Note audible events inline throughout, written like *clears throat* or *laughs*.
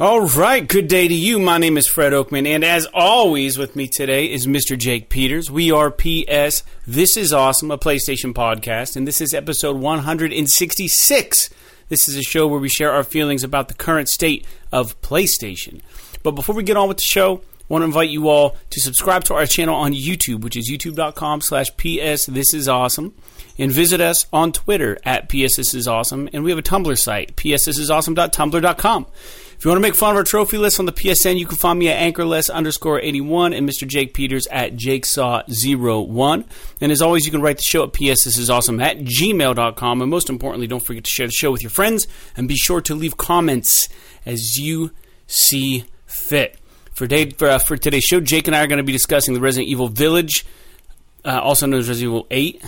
All right, good day to you. My name is Fred Oakman, and as always, with me today is Mr. Jake Peters. We are PS. This is awesome, a PlayStation podcast, and this is episode 166. This is a show where we share our feelings about the current state of PlayStation. But before we get on with the show, I want to invite you all to subscribe to our channel on YouTube, which is youtube.com slash PS This Is Awesome. And visit us on Twitter at PS This Is Awesome. And we have a Tumblr site, psthisisawesome.tumblr.com. If you want to make fun of our trophy list on the PSN, you can find me at anchorless underscore 81 and Mr. Jake Peters at jakesaw01. And as always, you can write the show at PS This is awesome at gmail.com. And most importantly, don't forget to share the show with your friends and be sure to leave comments as you see fit. For, day, for, uh, for today's show, Jake and I are going to be discussing the Resident Evil Village, uh, also known as Resident Evil 8,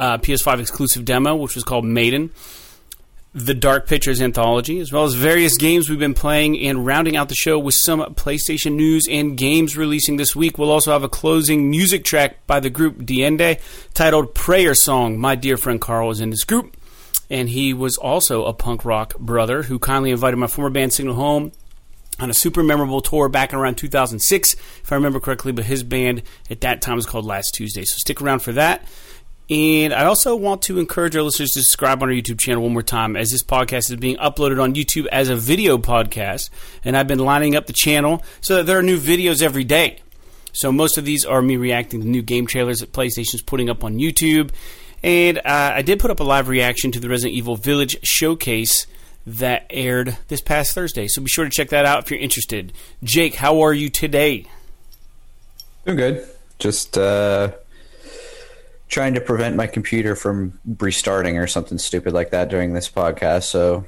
uh, PS5 exclusive demo, which was called Maiden the Dark Pictures anthology, as well as various games we've been playing, and rounding out the show with some PlayStation news and games releasing this week. We'll also have a closing music track by the group Diende titled Prayer Song. My dear friend Carl is in this group, and he was also a punk rock brother who kindly invited my former band Signal Home on a super memorable tour back in around 2006, if I remember correctly, but his band at that time was called Last Tuesday. So stick around for that. And I also want to encourage our listeners to subscribe on our YouTube channel one more time, as this podcast is being uploaded on YouTube as a video podcast. And I've been lining up the channel so that there are new videos every day. So most of these are me reacting to new game trailers that PlayStation's putting up on YouTube. And uh, I did put up a live reaction to the Resident Evil Village showcase that aired this past Thursday. So be sure to check that out if you're interested. Jake, how are you today? Doing good. Just uh, trying to prevent my computer from restarting or something stupid like that during this podcast. So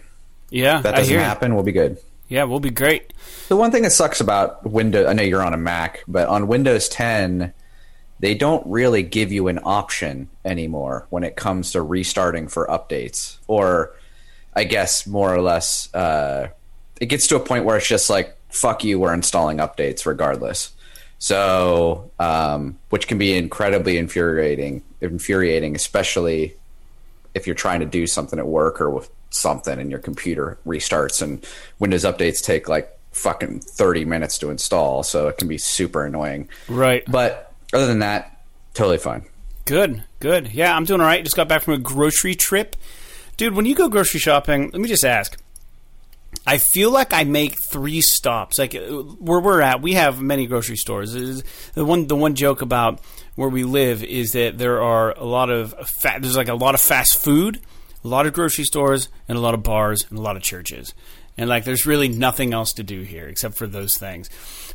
yeah, if that doesn't happen, we'll be good. Yeah, we'll be great. The one thing that sucks about Windows, I know you're on a Mac, but on Windows 10, they don't really give you an option anymore when it comes to restarting for updates. Or, I guess, more or less, uh, it gets to a point where it's just like, fuck you, we're installing updates regardless. So, um, which can be incredibly infuriating, infuriating, especially if you're trying to do something at work or with something and your computer restarts and Windows updates take like fucking 30 minutes to install. So it can be super annoying. Right. But other than that, totally fine. Good, good. Yeah, I'm doing all right. Just got back from a grocery trip. Dude, when you go grocery shopping, let me just ask I feel like I make three stops. Like where we're at, we have many grocery stores. The one, the one joke about where we live is that there are a lot of fa- there's like a lot of fast food, a lot of grocery stores, and a lot of bars and a lot of churches. And like, there's really nothing else to do here except for those things.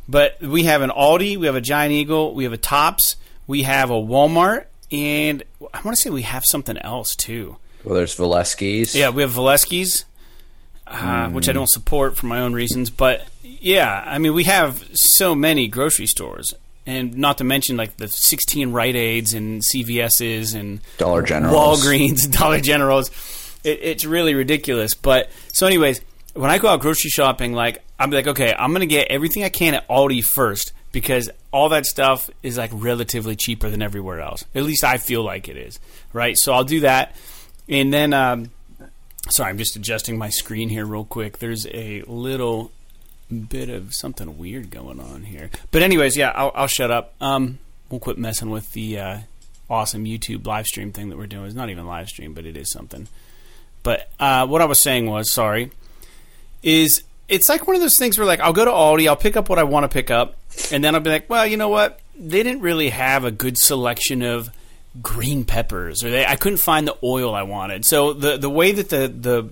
But we have an Aldi, we have a Giant Eagle, we have a Tops, we have a Walmart, and I want to say we have something else too. Well, there's Valesky's. Yeah, we have Valesky's uh, mm. which I don't support for my own reasons. But yeah, I mean, we have so many grocery stores, and not to mention like the 16 Rite Aids and CVS's and Dollar Generals, Walgreens, *laughs* Dollar Generals. It, it's really ridiculous. But so, anyways, when I go out grocery shopping, like I'm like, okay, I'm gonna get everything I can at Aldi first because all that stuff is like relatively cheaper than everywhere else. At least I feel like it is, right? So I'll do that, and then. Um, Sorry, I'm just adjusting my screen here real quick. There's a little bit of something weird going on here. But anyways, yeah, I'll, I'll shut up. Um, we'll quit messing with the uh, awesome YouTube live stream thing that we're doing. It's not even live stream, but it is something. But uh, what I was saying was, sorry, is it's like one of those things where like I'll go to Aldi, I'll pick up what I want to pick up, and then I'll be like, well, you know what? They didn't really have a good selection of green peppers, or they, I couldn't find the oil I wanted. So the the way that the the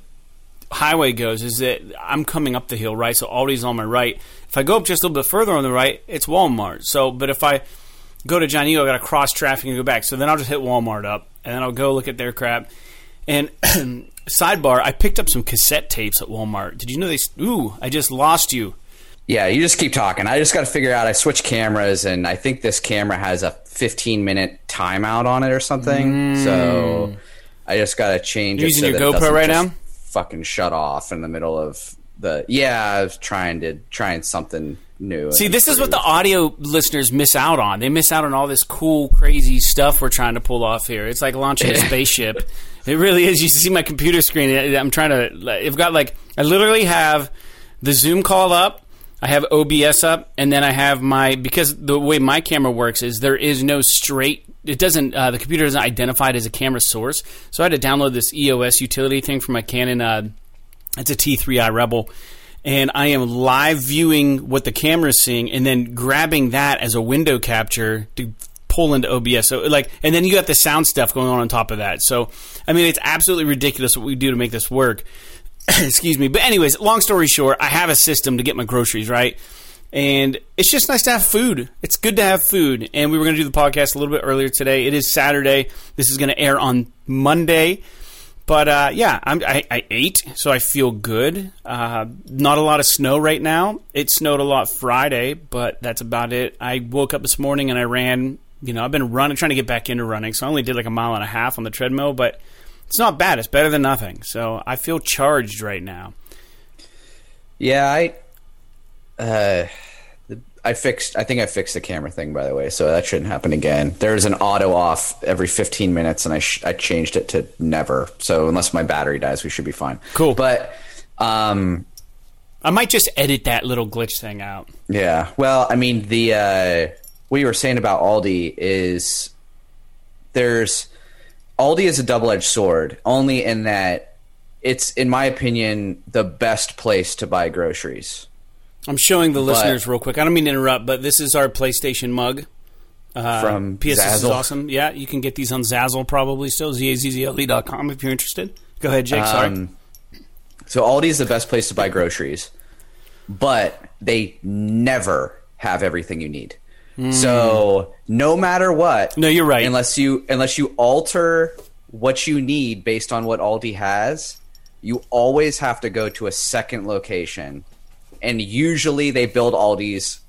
highway goes is that I'm coming up the hill, right? So Aldi's on my right. If I go up just a little bit further on the right, it's Walmart. So, but if I go to Johnny, I got to cross traffic and go back. So then I'll just hit Walmart up, and then I'll go look at their crap. And *clears throat* sidebar, I picked up some cassette tapes at Walmart. Did you know they? Ooh, I just lost you. Yeah, you just keep talking. I just got to figure out. I switched cameras, and I think this camera has a 15 minute timeout on it or something. Mm. So I just got to change. You're it using so your GoPro right now? Fucking shut off in the middle of the. Yeah, I was trying to trying something new. See, this is what the audio listeners miss out on. They miss out on all this cool, crazy stuff we're trying to pull off here. It's like launching a *laughs* spaceship. It really is. You see my computer screen. I'm trying to. I've got like I literally have the Zoom call up. I have OBS up, and then I have my because the way my camera works is there is no straight. It doesn't. Uh, the computer doesn't identify it as a camera source, so I had to download this EOS utility thing from my Canon. Uh, it's a T3i Rebel, and I am live viewing what the camera is seeing, and then grabbing that as a window capture to pull into OBS. So like, and then you got the sound stuff going on on top of that. So I mean, it's absolutely ridiculous what we do to make this work. *coughs* Excuse me. But anyways, long story short, I have a system to get my groceries right. And it's just nice to have food. It's good to have food. And we were going to do the podcast a little bit earlier today. It is Saturday. This is going to air on Monday. But uh, yeah, I, I ate, so I feel good. Uh, not a lot of snow right now. It snowed a lot Friday, but that's about it. I woke up this morning and I ran. You know, I've been running, trying to get back into running, so I only did like a mile and a half on the treadmill, but it's not bad. It's better than nothing. So I feel charged right now. Yeah, I uh, I fixed. I think I fixed the camera thing by the way, so that shouldn't happen again. There's an auto off every 15 minutes, and I sh- I changed it to never. So unless my battery dies, we should be fine. Cool. But um, I might just edit that little glitch thing out. yeah. Well, I mean the uh, what you were saying about Aldi is there's Aldi is a double edged sword, only in that it's, in my opinion, the best place to buy groceries. I'm showing the listeners real quick. I don't mean to interrupt, but this is our PlayStation mug. Uh, From PS is awesome. Yeah, you can get these on Zazzle probably still, zazzle.com if you're interested. Go ahead, Jake. Sorry. Um, So Aldi is the best place to buy groceries, but they never have everything you need. So no matter what, No, you're right. Unless you unless you alter what you need based on what Aldi has, you always have to go to a second location, and usually they build Aldi's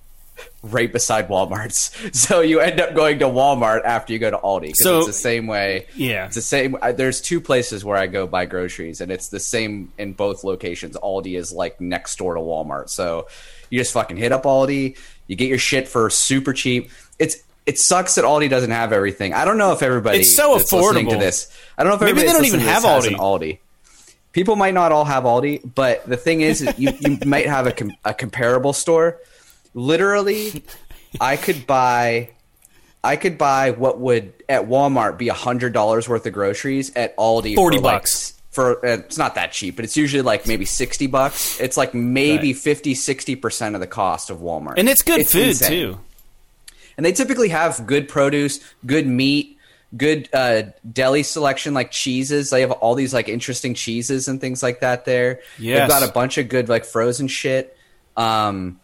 right beside Walmart's. *laughs* So you end up going to Walmart after you go to Aldi So- it's the same way. Yeah. it's the same. I, there's two places where I go buy groceries, and it's the same in both locations. Aldi is like next door to Walmart, so you just fucking hit up Aldi. You get your shit for super cheap. It's it sucks that Aldi doesn't have everything. I don't know if everybody It's so listening to this. I don't know if Maybe they don't even have Aldi. Aldi. People might not all have Aldi, but the thing is, you, you might have a, com- a comparable store. Literally, I could buy, I could buy what would at Walmart be hundred dollars worth of groceries at Aldi 40 for bucks. For uh, it's not that cheap, but it's usually like maybe sixty bucks. It's like maybe Right. 50 60 percent of the cost of Walmart, and it's good food, insane. too. And they typically have good produce, good meat, good uh, deli selection, like cheeses. They have all these like interesting cheeses and things like that. There, Yes. they've got a bunch of good like frozen shit. Um,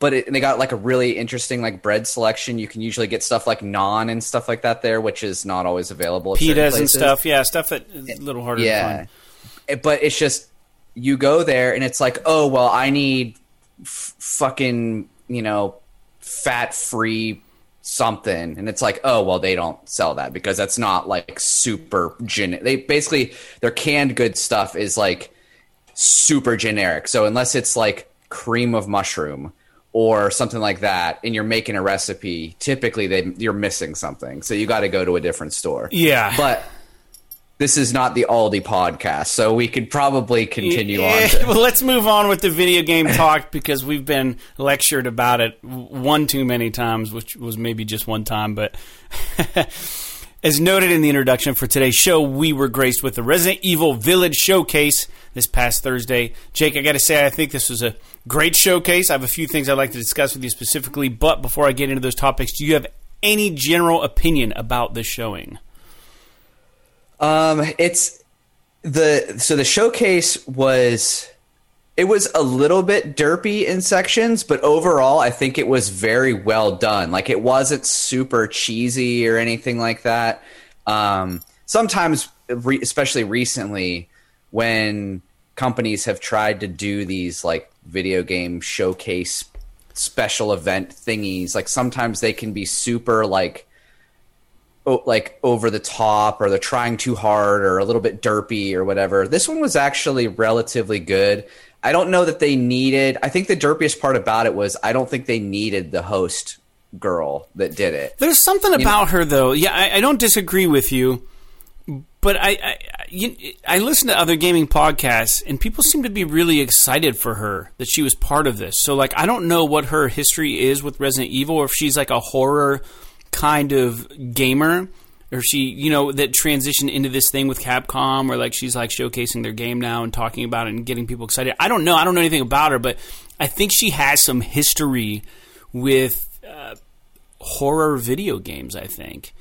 but it, and they got like a really interesting like bread selection. You can usually get stuff like naan and stuff like that there, which is not always available. Pitas and stuff. Yeah, stuff that is a little harder to Yeah, find. It- but it's just you go there and it's like, oh well, I need f- fucking you know fat free something, and it's like, oh well, they don't sell that because that's not like super gen. They basically their canned good stuff is like super generic. So unless it's like cream of mushroom or something like that, and you're making a recipe, typically they you're missing something. So you got to go to a different store. Yeah. but this is not the Aldi podcast, so we could probably continue on. To, *laughs* well, let's move on with the video game talk *laughs* because we've been lectured about it one too many times, which was maybe just one time. But *laughs* as noted in the introduction for today's show, we were graced with the Resident Evil Village Showcase this past Thursday. Jake, I got to say, I think this was a great showcase. I have a few things I'd like to discuss with you specifically, but before I get into those topics, do you have any general opinion about this showing? Um, it's the so the showcase was it was a little bit derpy in sections, but overall, I think it was very well done. Like it wasn't super cheesy or anything like that. Um, sometimes, re- especially recently, when companies have tried to do these like video game showcase special event thingies, like sometimes they can be super like like over the top or they're trying too hard or a little bit derpy or whatever. This one was actually relatively good. I don't know that they needed. I think the derpiest part about it was I don't think they needed the host girl that did it. There's something about her, though. Yeah, I, I don't disagree with you, but I, I, I you, I listen to other gaming podcasts, and people seem to be really excited for her that she was part of this. So, like, I don't know what her history is with Resident Evil, or if she's like a horror kind of gamer, or she, you know, that transitioned into this thing with Capcom, or like she's like showcasing their game now and talking about it and getting people excited. I don't know. I don't know anything about her, but I think she has some history with uh, horror video games. I think.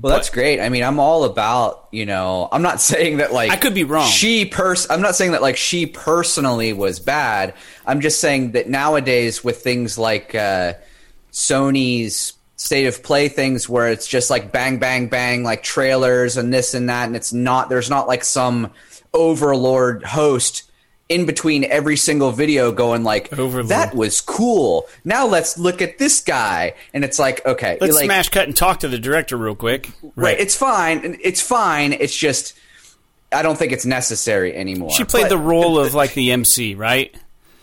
Well, that's great. I mean, I'm all about, you know, I'm not *laughs* saying that like I could be wrong. She pers I'm not saying that like she personally was bad. I'm just saying that nowadays with things like uh, Sony's state of play things where it's just like bang bang bang like trailers and this and that and it's not there's not like some overlord host in between every single video going like Overlord. that was cool now let's look at this guy and it's like okay Let's like, smash cut and talk to the director real quick. Right. It's fine. It's fine. It's just I don't think it's necessary anymore. She played But- the role of like the MC, right?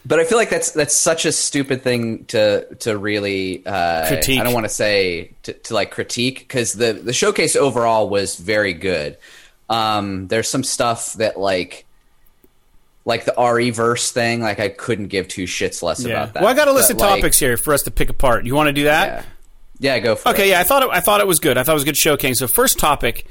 But I feel like that's that's such a stupid thing to to really uh, Critique. I don't want to say to, to like critique because the the showcase overall was very good. Um, there's some stuff that like like the RE verse thing, like I couldn't give two shits less about that. Well, I got a list But, of like, topics here for us to pick apart. You want to do that? Yeah, yeah, go for Okay, it. Okay, yeah, I thought it, I thought it was good. I thought it was a good showcase. So first topic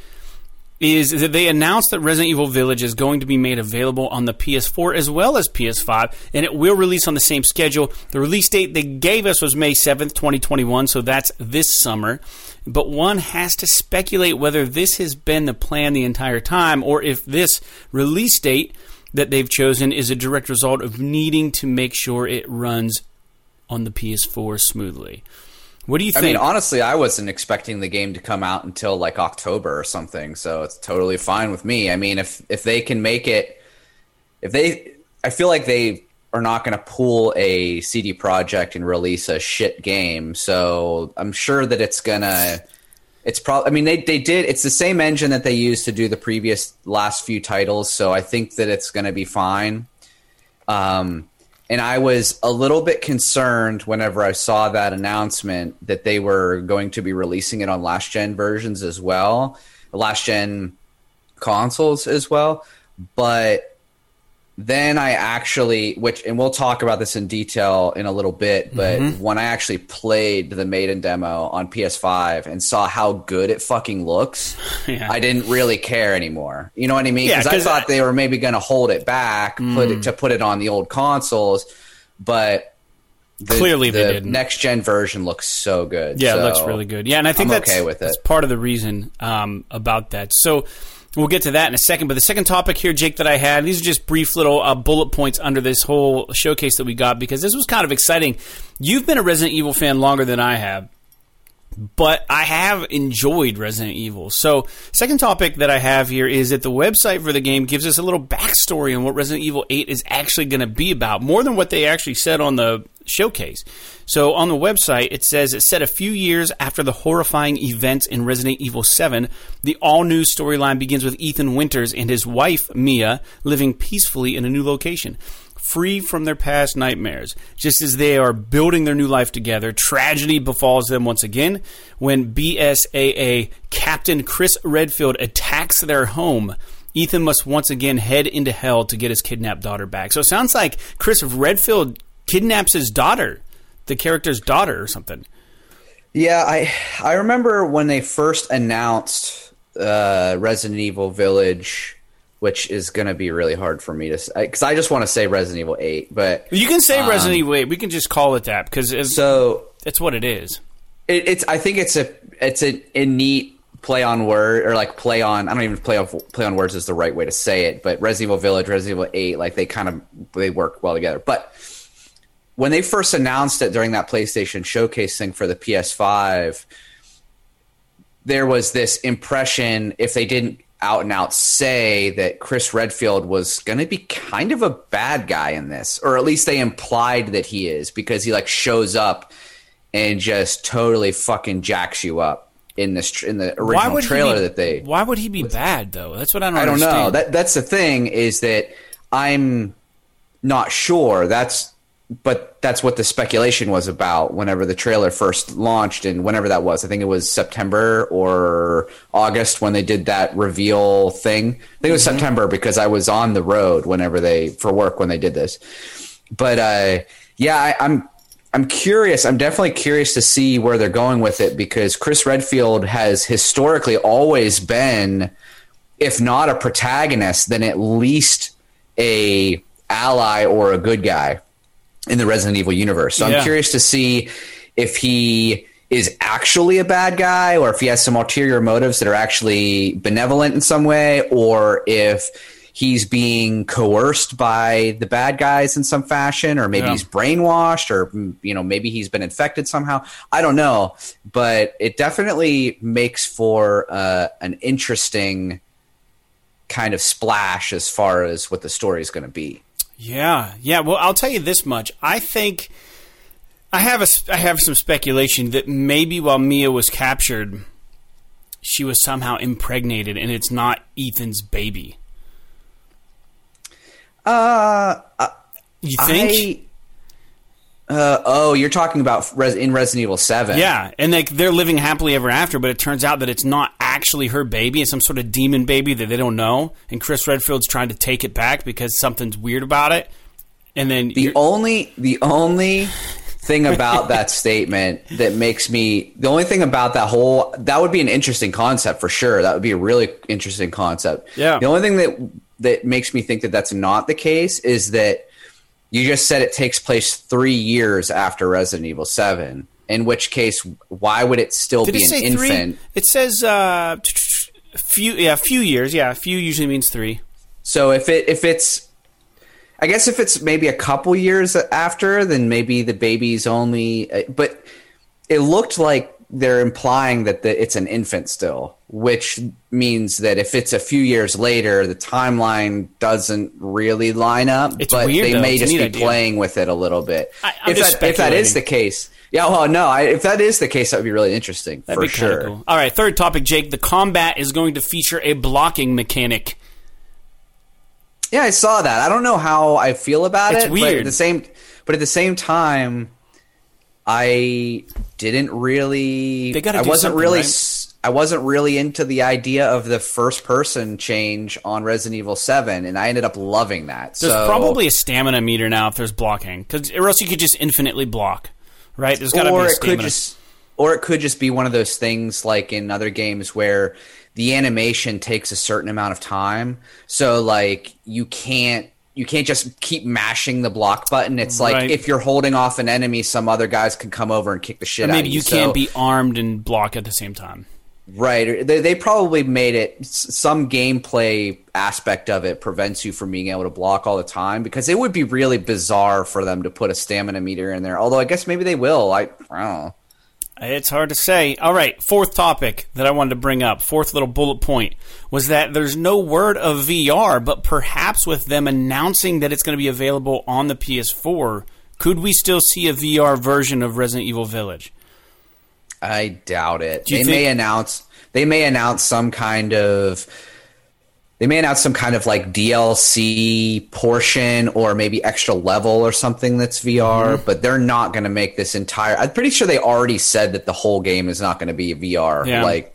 is that they announced that Resident Evil Village is going to be made available on the PS4 as well as PS5, and it will release on the same schedule. The release date they gave us was May 7th, 2021, so that's this summer. But one has to speculate whether this has been the plan the entire time or if this release date that they've chosen is a direct result of needing to make sure it runs on the PS4 smoothly. What do you think? I mean, honestly, I wasn't expecting the game to come out until like October or something, so it's totally fine with me. I mean, if if they can make it, if they, I feel like they are not going to pull a CD Projekt and release a shit game, so I'm sure that it's gonna. It's probably. I mean, they they did. It's the same engine that they used to do the previous last few titles, so I think that it's going to be fine. Um, and I was a little bit concerned whenever I saw that announcement that they were going to be releasing it on last gen versions as well, last gen consoles as well. But then I actually, which, and we'll talk about this in detail in a little bit, but when I actually played the Maiden demo on PS5 and saw how good it fucking looks, *laughs* Yeah. I didn't really care anymore. You know what I mean? Yeah, Because I 'cause thought I- they were maybe going to hold it back, put it to put it on the old consoles, but the, Clearly they the didn't. Next gen version looks so good. Yeah, it looks really good. Yeah, and I think I'm that's, okay with that's it. part of the reason um, about that. So we'll get to that in a second. But the second topic here, Jake, that I had, these are just brief little uh, bullet points under this whole showcase that we got because this was kind of exciting. You've been a Resident Evil fan longer than I have. But I have enjoyed Resident Evil. So, second topic that I have here is that the website for the game gives us a little backstory on what Resident Evil 8 is actually going to be about, more than what they actually said on the showcase. So, on the website, it says it's set a few years after the horrifying events in Resident Evil 7. The all new storyline begins with Ethan Winters and his wife, Mia, living peacefully in a new location free from their past nightmares. Just as they are building their new life together, tragedy befalls them once again when BSAA Captain Chris Redfield attacks their home. Ethan must once again head into hell to get his kidnapped daughter back. So it sounds like Chris Redfield kidnaps his daughter, the character's daughter or something. Yeah, I I remember when they first announced uh, Resident Evil Village, which is going to be really hard for me to because I just want to say Resident Evil Eight, but You can say Resident Evil 8. We can just call it that because it's, so it's what it is. it, it's I think it's a it's a, a neat play on word or like play on I don't even play on play on words is the right way to say it, but Resident Evil Village, Resident Evil Eight, like they kind of they work well together, but. When they first announced it during that PlayStation showcase thing for the PS5, there was this impression if they didn't out and out say that Chris Redfield was going to be kind of a bad guy in this, or at least they implied that he is because he like shows up and just totally fucking jacks you up in this tr- in the original trailer be, that they. Why would he be bad though? That's what I don't. I don't know. That that's the thing is that I'm not sure. That's but that's what the speculation was about whenever the trailer first launched and whenever that was. I think it was September or August when they did that reveal thing. I think it was mm-hmm. September because I was on the road whenever they for work when they did this. But uh, yeah, I, I'm I'm curious. I'm definitely curious to see where they're going with it because Chris Redfield has historically always been, if not a protagonist, then at least a ally or a good guy in the Resident Evil universe. So yeah. I'm curious to see if he is actually a bad guy or if he has some ulterior motives that are actually benevolent in some way or if he's being coerced by the bad guys in some fashion or maybe yeah. he's brainwashed or you know maybe he's been infected somehow i don't know but it definitely makes for uh, an interesting kind of splash as far as what the story is going to be yeah, yeah. Well, I'll tell you this much. I think I have a I have some speculation that maybe while Mia was captured, she was somehow impregnated, and it's not Ethan's baby. Uh, uh you think? Uh, oh, you're talking about Res- in Resident Evil Seven. Yeah, and they they're living happily ever after, but it turns out that it's not actually her baby; it's some sort of demon baby that they don't know. And Chris Redfield's trying to take it back because something's weird about it. And then the only the only thing about *laughs* that statement that makes me the only thing about that whole that would be an interesting concept for sure. That would be a really interesting concept. Yeah. The only thing that that makes me think that that's not the case is that you just said it takes place three years after Resident Evil Seven. In which case, why would it still Did be it an infant? Three? It says uh, few. Yeah, few years. Yeah, a few usually means three. So if it if it's, I guess if it's maybe a couple years after, then maybe the baby's only. Uh, but it looked like they're implying that the, it's an infant still, which means that if it's a few years later, the timeline doesn't really line up. It's but weird, they though. may It's just be idea. playing with it a little bit. I- if, that, if that is the case, yeah. Well, no, I, if that is the case, that would be really interesting That'd for be sure. Cool. All right, third topic, Jake. The combat is going to feature a blocking mechanic. Yeah, I saw that. I don't know how I feel about It's it. But weird. at the same, but at the same time, I didn't really. They gotta I wasn't really. right? I wasn't really into the idea of the first person change on Resident Evil Seven, and I ended up loving that. There's so, probably a stamina meter now if there's blocking, because or else you could just infinitely block, right? There's got to be or a it stamina. could just, or it could just be one of those things like in other games where the animation takes a certain amount of time, so like you can't you can't just keep mashing the block button. It's like Right. if you're holding off an enemy, some other guys can come over and kick the shit Or maybe of you you. can't be armed and block at the same time. right. They, they probably made it some gameplay aspect of it prevents you from being able to block all the time because it would be really bizarre for them to put a stamina meter in there. Although I guess maybe they will. I, I don't know. It's hard to say. All right, fourth topic that I wanted to bring up, fourth little bullet point, was that there's no word of VR, but perhaps with them announcing that it's going to be available on the PS4, could we still see a VR version of Resident Evil Village? I doubt it. They may announce they may announce some kind of they may announce some kind of like DLC portion or maybe extra level or something that's VR, Mm-hmm. but they're not going to make this entire. I'm pretty sure they already said that the whole game is not going to be VR. Yeah. Like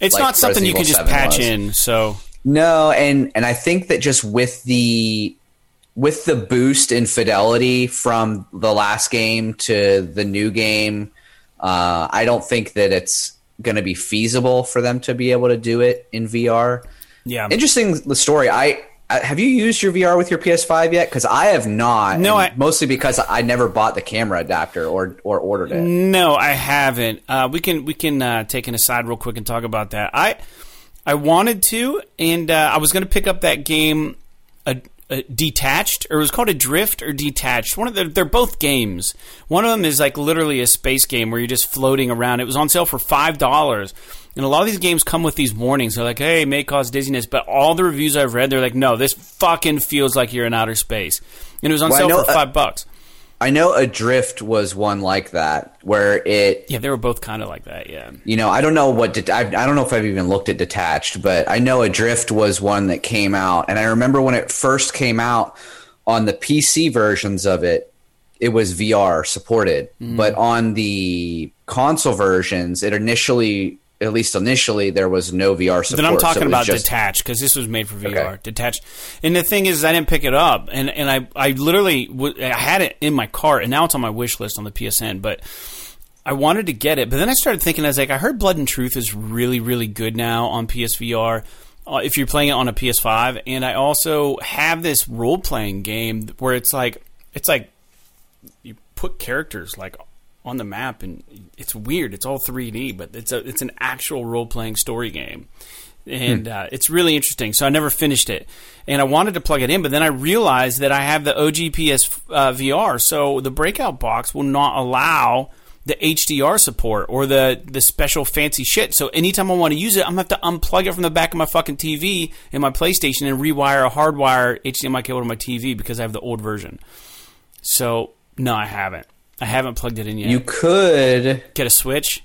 It's Like not something you can just patch was. in, so no, and and I think that just with the with the boost in fidelity from the last game to the new game, uh, I don't think that it's going to be feasible for them to be able to do it in VR. Yeah. Interesting the story. I, have you used your VR with your PS5 yet? Because I have not. No, I- mostly because I never bought the camera adapter or or ordered it. No, I haven't. Uh, we can we can uh, take an aside real quick and talk about that. I I wanted to, and uh, I was going to pick up that game, uh, uh, Detached, or it was called Adrift or Detached. One of the, they're both games. One of them is like literally a space game where you're just floating around. It was on sale for five dollars. And a lot of these games come with these warnings. They're like, "Hey, it may cause dizziness," but all the reviews I've read, they're like, "No, this fucking feels like you're in outer space." And it was on Well, sale know, for uh, five bucks. I know Adrift was one like that where it Yeah, they were both kind of like that. Yeah. you know, I don't know what det- I, I don't know if I've even looked at detached, but I know Adrift was one that came out, and I remember when it first came out on the PC versions of it, it was VR supported. Mm. But on the console versions, it initially, at least initially, there was no VR support. Then I'm talking was about just- detached because this was made for VR. Okay. Detached, and the thing is, I didn't pick it up, and and I I literally w- I had it in my cart, and now it's on my wish list on the PSN, but. I wanted to get it, but then I started thinking, I was like, I heard Blood and Truth is really, really good now on PSVR uh, if you're playing it on a PS5, and I also have this role playing game where it's like, it's like you put characters like on the map, and it's weird. It's all 3D, but it's a it's an actual role playing story game, and uh, it's really interesting. So I never finished it, and I wanted to plug it in, but then I realized that I have the OG PS uh, VR, so the Breakout box will not allow the HDR support or the the special fancy shit. So anytime I want to use it, I'm gonna have to unplug it from the back of my fucking TV in my PlayStation and rewire a hardwire HDMI cable to my TV because I have the old version. So no, I haven't. I haven't plugged it in yet. You could. get a Switch,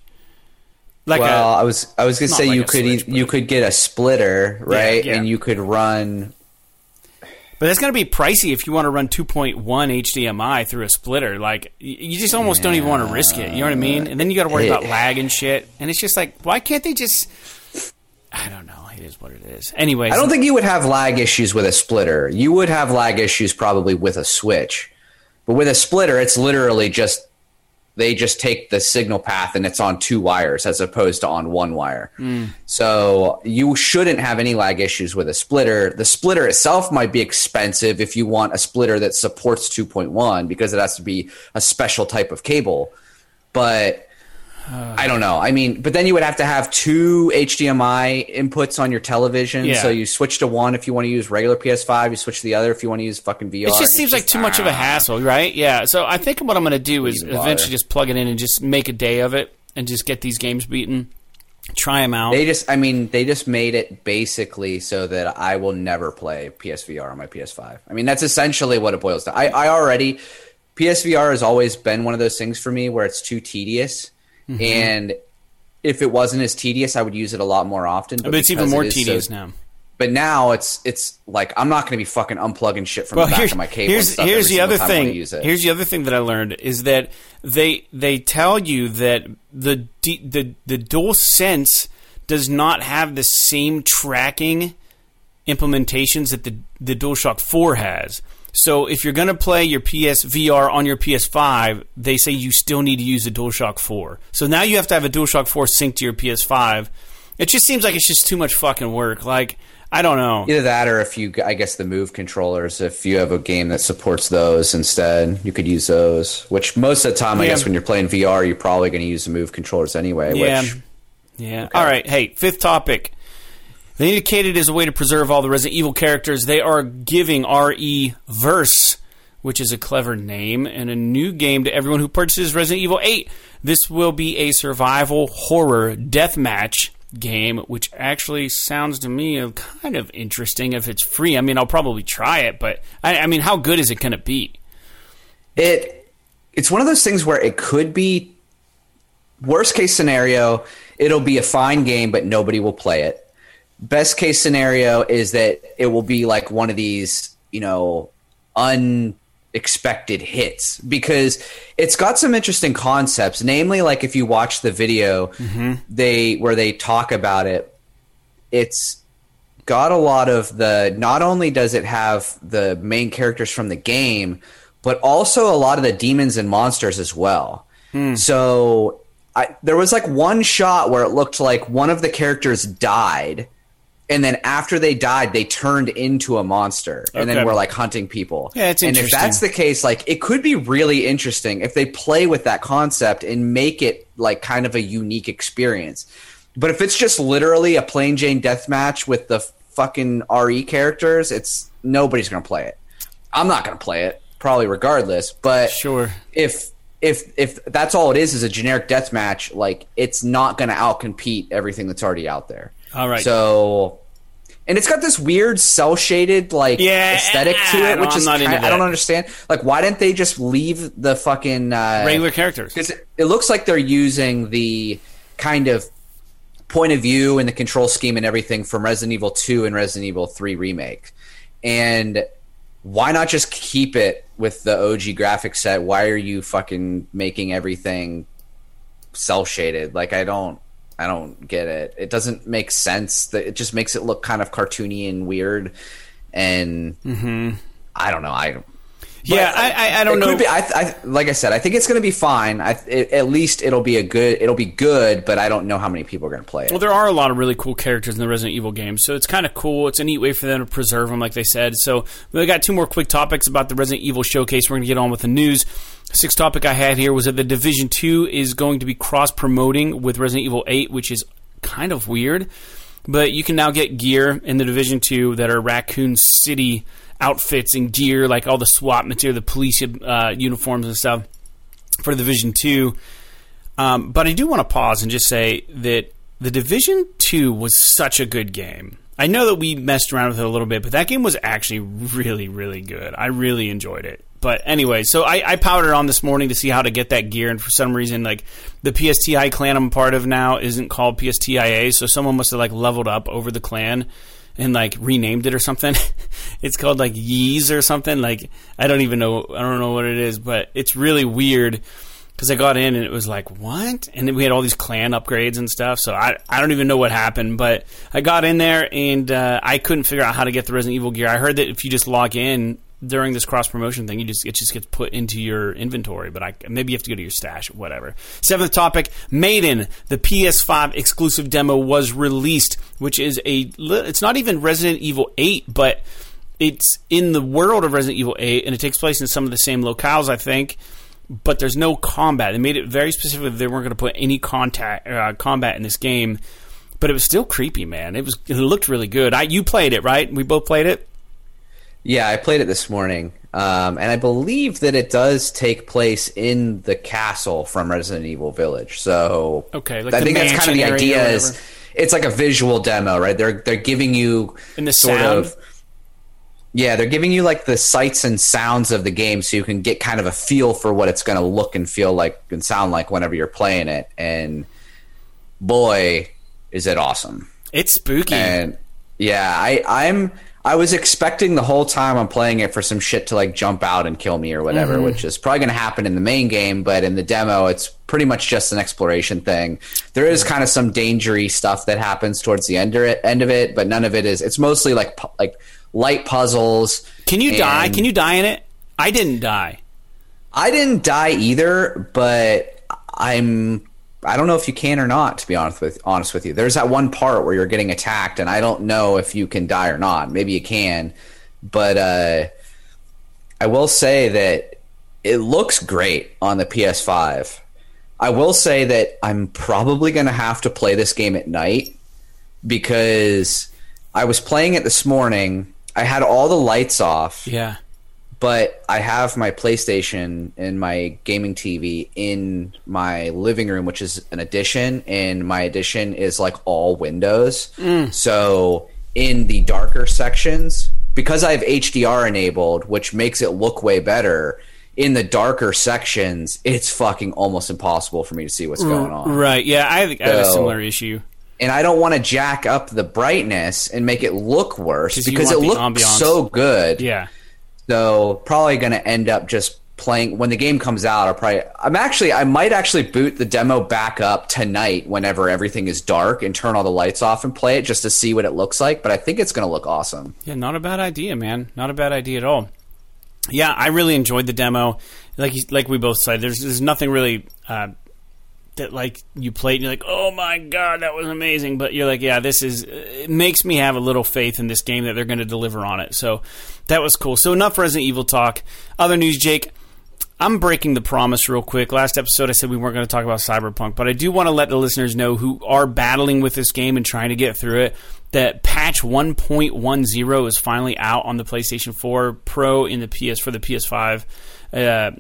like well, a I was I was gonna say like you could Switch, you could get a splitter right, yeah. and you could run. But that's going to be pricey if you want to run 2.1 HDMI through a splitter. Like, you just almost don't even want to risk it. You know what I mean? And then you got to worry about It- lag and shit. And it's just like, why can't they just. I don't know. It is what it is. Anyways. I don't think you would have lag issues with a splitter. You would have lag issues probably with a switch, but with a splitter, it's literally just they just take the signal path and it's on two wires as opposed to on one wire. Hmm. So you shouldn't have any lag issues with a splitter. The splitter itself might be expensive if you want a splitter that supports 2.1 because it has to be a special type of cable. But I don't know. I mean, but then you would have to have two HDMI inputs on your television. Yeah. So you switch to one if you want to use regular PS5. You switch to the other if you want to use fucking VR. It just seems like too much of a ah. hassle, right? Yeah. So I think what I'm going to do is eventually just plug it in and just make a day of it and just get these games beaten, try them out. They just, I mean, they just made it basically so that I will never play PSVR on my PS5. I mean, that's essentially what it boils down. I, I already, PSVR has always been one of those things for me where it's too tedious. Mm-hmm. And if it wasn't as tedious, I would use it a lot more often. but it's even more is so- tedious now. But now it's it's like I'm not going to be fucking unplugging shit from the back of my cable. here's here's the other thing. Here's the other thing that I learned is that they they tell you that the the the Dual Sense does not have the same tracking implementations that the the DualShock 4 has. So if you're going to play your PS VR on your PS5, they say you still need to use a DualShock 4. So now you have to have a DualShock 4 synced to your PS5. It just seems like it's just too much fucking work. Like I don't know. Either that, or if you, I guess the Move controllers. If you have a game that supports those instead, you could use those. Which most of the time, I guess, when you're playing VR, you're probably going to use the Move controllers anyway. Yeah. Which Yeah. All right. Hey, fifth topic. They indicated as a way to preserve all the Resident Evil characters, they are giving RE Verse, which is a clever name, and a new game to everyone who purchases Resident Evil 8. This will be a survival horror deathmatch game, which actually sounds to me kind of interesting if it's free. I mean, I'll probably try it, but I, I mean, how good is it going to be? it it's one of those things where it could be worst case scenario it'll be a fine game but nobody will play it best case scenario is that it will be like one of these you know unexpected hits because it's got some interesting concepts. Namely like if you watch the video mm-hmm. they where they talk about it it's got a lot of the not only does it have the main characters from the game but also a lot of the demons and monsters as well. Hmm. So I, there was like one shot where it looked like one of the characters died and then after they died they turned into a monster and Okay. then were like hunting people Yeah, it's and if that's the case like it could be really interesting if they play with that concept and make it like kind of a unique experience but if it's just literally a plain Jane death match with the fucking RE characters, it's nobody's gonna play it. I'm not gonna play it, probably regardless. But Sure. if if if that's all it is is a generic death match, like it's not gonna outcompete everything that's already out there. All right. So and it's got this weird cel shaded like Yeah, aesthetic to it, which is not into kind- I don't understand. Like, why didn't they just leave the fucking uh, Regular characters. because it, it looks like they're using the kind of point of view and the control scheme and everything from Resident Evil 2 and Resident Evil 3 remake. And why not just keep it with the OG graphic set? Why are you fucking making everything cel shaded? Like I don't I don't get it. It doesn't make sense. That it just makes it look kind of cartoony and weird. And Mm-hmm. I don't know. I Yeah, I, I, I don't know. Be, I, I, like I said, I think it's going to be fine. I, it, at least it'll be a good. It'll be good, but I don't know how many people are going to play it. Well, there are a lot of really cool characters in the Resident Evil games, so it's kind of cool. It's a neat way for them to preserve them, like they said. So we got two more quick topics about the Resident Evil showcase. We're going to get on with the news. Sixth topic I had here was that the Division Two is going to be cross promoting with Resident Evil Eight, which is kind of weird. But you can now get gear in the Division Two that are Raccoon City outfits and gear, like all the SWAT material, the police uh, uniforms and stuff for the Division Two. Um, but I do want to pause and just say that the Division Two was such a good game. I know that we messed around with it a little bit, but that game was actually really, really good. I really enjoyed it. But anyway, so I, I powered on this morning to see how to get that gear, and for some reason, like the PSTI clan I'm part of now isn't called PSTIA, so someone must have like leveled up over the clan and like renamed it or something. *laughs* it's called like Yeez or something. Like I don't even know. I don't know what it is, but it's really weird because I got in and it was like what, and then we had all these clan upgrades and stuff. So I I don't even know what happened, but I got in there and uh, I couldn't figure out how to get the Resident Evil gear. I heard that if you just log in during this cross promotion thing, you just it just gets put into your inventory. But I maybe you have to go to your stash, whatever. Seventh topic: Maiden, the PS5 exclusive demo was released, which is a it's not even Resident Evil 8, but it's in the world of Resident Evil 8, and it takes place in some of the same locales, I think. But there's no combat. They made it very specific they weren't going to put any contact uh, combat in this game. But it was still creepy, man. It was. It looked really good. I you played it, right? We both played it. Yeah, I played it this morning, um, and I believe that it does take place in the castle from Resident Evil Village. So Okay, like I think that's kind of the mansion area or idea. Is it's like a visual demo, right? They're they're giving you And the sort sound? of yeah, they're giving you like the sights and sounds of the game, so you can get kind of a feel for what it's going to look and feel like and sound like whenever you're playing it. And boy, is it awesome! It's spooky. And yeah, I I'm I was expecting the whole time I'm playing it for some shit to like jump out and kill me or whatever, Mm-hmm. which is probably going to happen in the main game, but in the demo it's pretty much just an exploration thing. There is kind of some dangery stuff that happens towards the end of it, end of it, but none of it is it's mostly like like light puzzles. Can you die? Can you die in it? I didn't die. I didn't die either, but I'm I don't know if you can or not. To be honest with honest with you, there's that one part where you're getting attacked, and I don't know if you can die or not. Maybe you can, but uh, I will say that it looks great on the PS5. I will say that I'm probably going to have to play this game at night because I was playing it this morning. I had all the lights off Yeah. But I have my PlayStation and my gaming TV in my living room, which is an addition, and my addition is like all windows. Mm. So in the darker sections, because I have HDR enabled, which makes it look way better. In the darker sections, it's fucking almost impossible for me to see what's mm, going on Right. Yeah. I, I have a similar issue. and I don't want to jack up the brightness and make it look worse 'Cause because it looks ambiance. so good. Yeah. So probably going to end up just playing when the game comes out. I'll probably I'm actually I might actually boot the demo back up tonight whenever everything is dark and turn all the lights off and play it just to see what it looks like. But I think it's going to look awesome. Yeah. Not a bad idea, man. Not a bad idea at all. Yeah, I really enjoyed the demo. Like like we both said, there's there's nothing really uh, that like you played and you're like, oh my god, that was amazing. But you're like, yeah, this is. It makes me have a little faith in this game that they're going to deliver on it. So that was cool. So enough Resident Evil talk. Other news, Jake. I'm breaking the promise real quick. Last episode, I said we weren't going to talk about Cyberpunk, but I do want to let the listeners know who are battling with this game and trying to get through it that patch 1.10 is finally out on the PlayStation 4 Pro in the PS for the PS5, uh,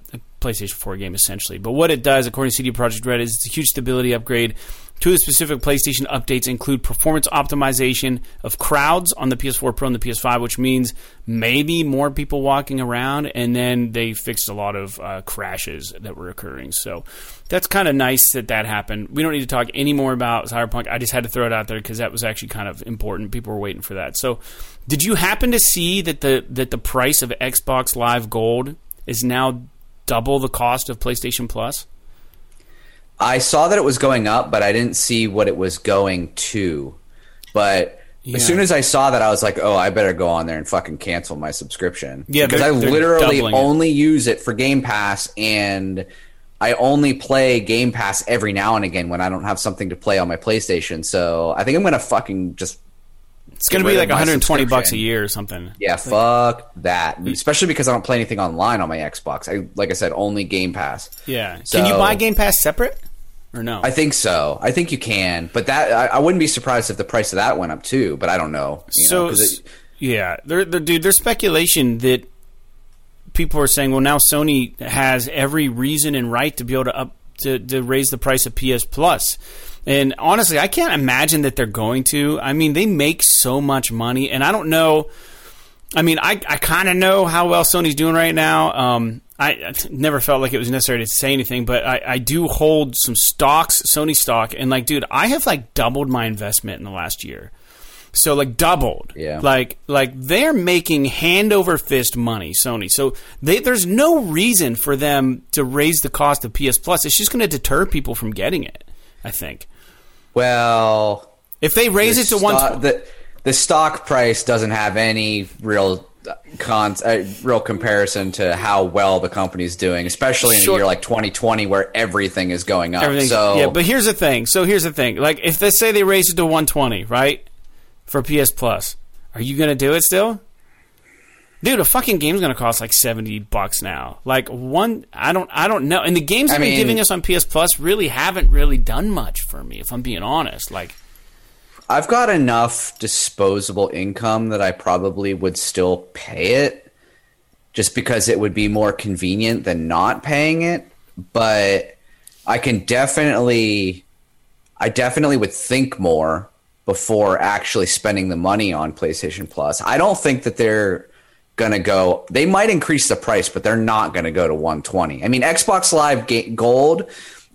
PlayStation 4 game essentially. But what it does, according to CD Projekt Red, is it's a huge stability upgrade Two of the specific PlayStation updates include performance optimization of crowds on the PS4 Pro and the PS5, which means maybe more people walking around, and then they fixed a lot of uh, crashes that were occurring. So that's kind of nice that that happened. We don't need to talk any more about Cyberpunk. I just had to throw it out there because that was actually kind of important. People were waiting for that. So, did you happen to see that the that the price of Xbox Live Gold is now double the cost of PlayStation Plus? I saw that it was going up, but I didn't see what it was going to. But Yeah. as soon as I saw that, I was like, "Oh, I better go on there and fucking cancel my subscription." Yeah, because I literally doubling it. only use it for Game Pass, and I only play Game Pass every now and again when I don't have something to play on my PlayStation. So I think I'm gonna fucking just It's going to be like 120 bucks a year or something. yeah, fuck that. Especially because I don't play anything online on my Xbox. I like I said, only Game Pass. Yeah. Can you buy Game Pass separate or no? I think so. I think you can, but that I, I wouldn't be surprised if the price of that went up too. But I don't know. You so know, 'cause it- yeah, there, there, dude, there's speculation that people are saying, well, now Sony has every reason and right to be able to up to, to raise the price of PS Plus. And honestly, I can't imagine that they're going to. I mean, they make so much money, and I don't know. I mean, I, I kind of know how well Sony's doing right now. Um, I, I never felt like it was necessary to say anything, but I, I do hold some stocks, Sony stock, and like, dude, I have like doubled my investment in the last year. So like doubled. Yeah. Like like they're making hand over fist money, Sony. So they, there's no reason for them to raise the cost of PS Plus. It's just going to deter people from getting it. I think well, if they raise it to the one. sto- the the stock price doesn't have any real con uh, real comparison to how well the company's doing, especially in Sure. a year like 2020 where everything is going up. Everything. So yeah, but here's the thing. So here's the thing. Like if they say they raise it to 120, right, for PS Plus, are you going to do it still? Dude, a fucking game's going to cost like 70 bucks now. Like one I don't I don't know. And the games I they've been mean- giving us on PS Plus really haven't really done much for me if I'm being honest. Like I've got enough disposable income that I probably would still pay it just because it would be more convenient than not paying it. But I can definitely, I definitely would think more before actually spending the money on PlayStation Plus. I don't think that they're going to go, they might increase the price, but they're not going to go to 120. I mean, Xbox Live Gold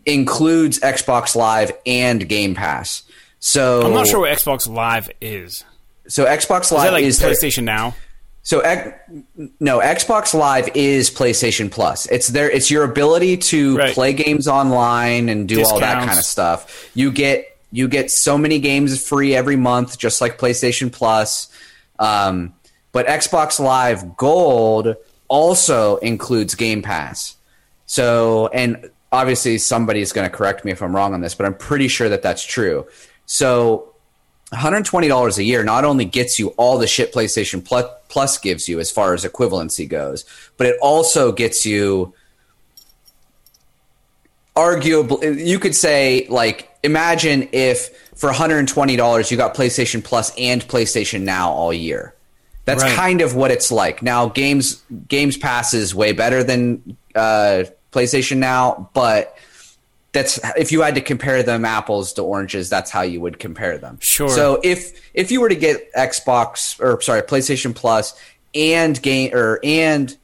includes Xbox Live and Game Pass. So I'm not sure what Xbox Live is. so Xbox Is Live that like is their- PlayStation Now? so no Xbox Live is PlayStation Plus. It's there. it's your ability to Right. play games online and do all that kind of stuff. You get you get so many games free every month, just like PlayStation Plus. Um, but Xbox Live Gold also includes Game Pass. So, and obviously somebody's going to correct me if I'm wrong on this, but I'm pretty sure that that's true. So, $120 a year not only gets you all the shit PlayStation Plus, Plus gives you as far as equivalency goes, but it also gets you arguably you could say like imagine if for $120 you got PlayStation Plus and PlayStation Now all year. That's Right. kind of what it's like. Now games games pass is way better than uh, PlayStation Now, but that's if you had to compare them apples to oranges, that's how you would compare them. Sure. So if if you were to get Xbox or sorry PlayStation Plus and game or and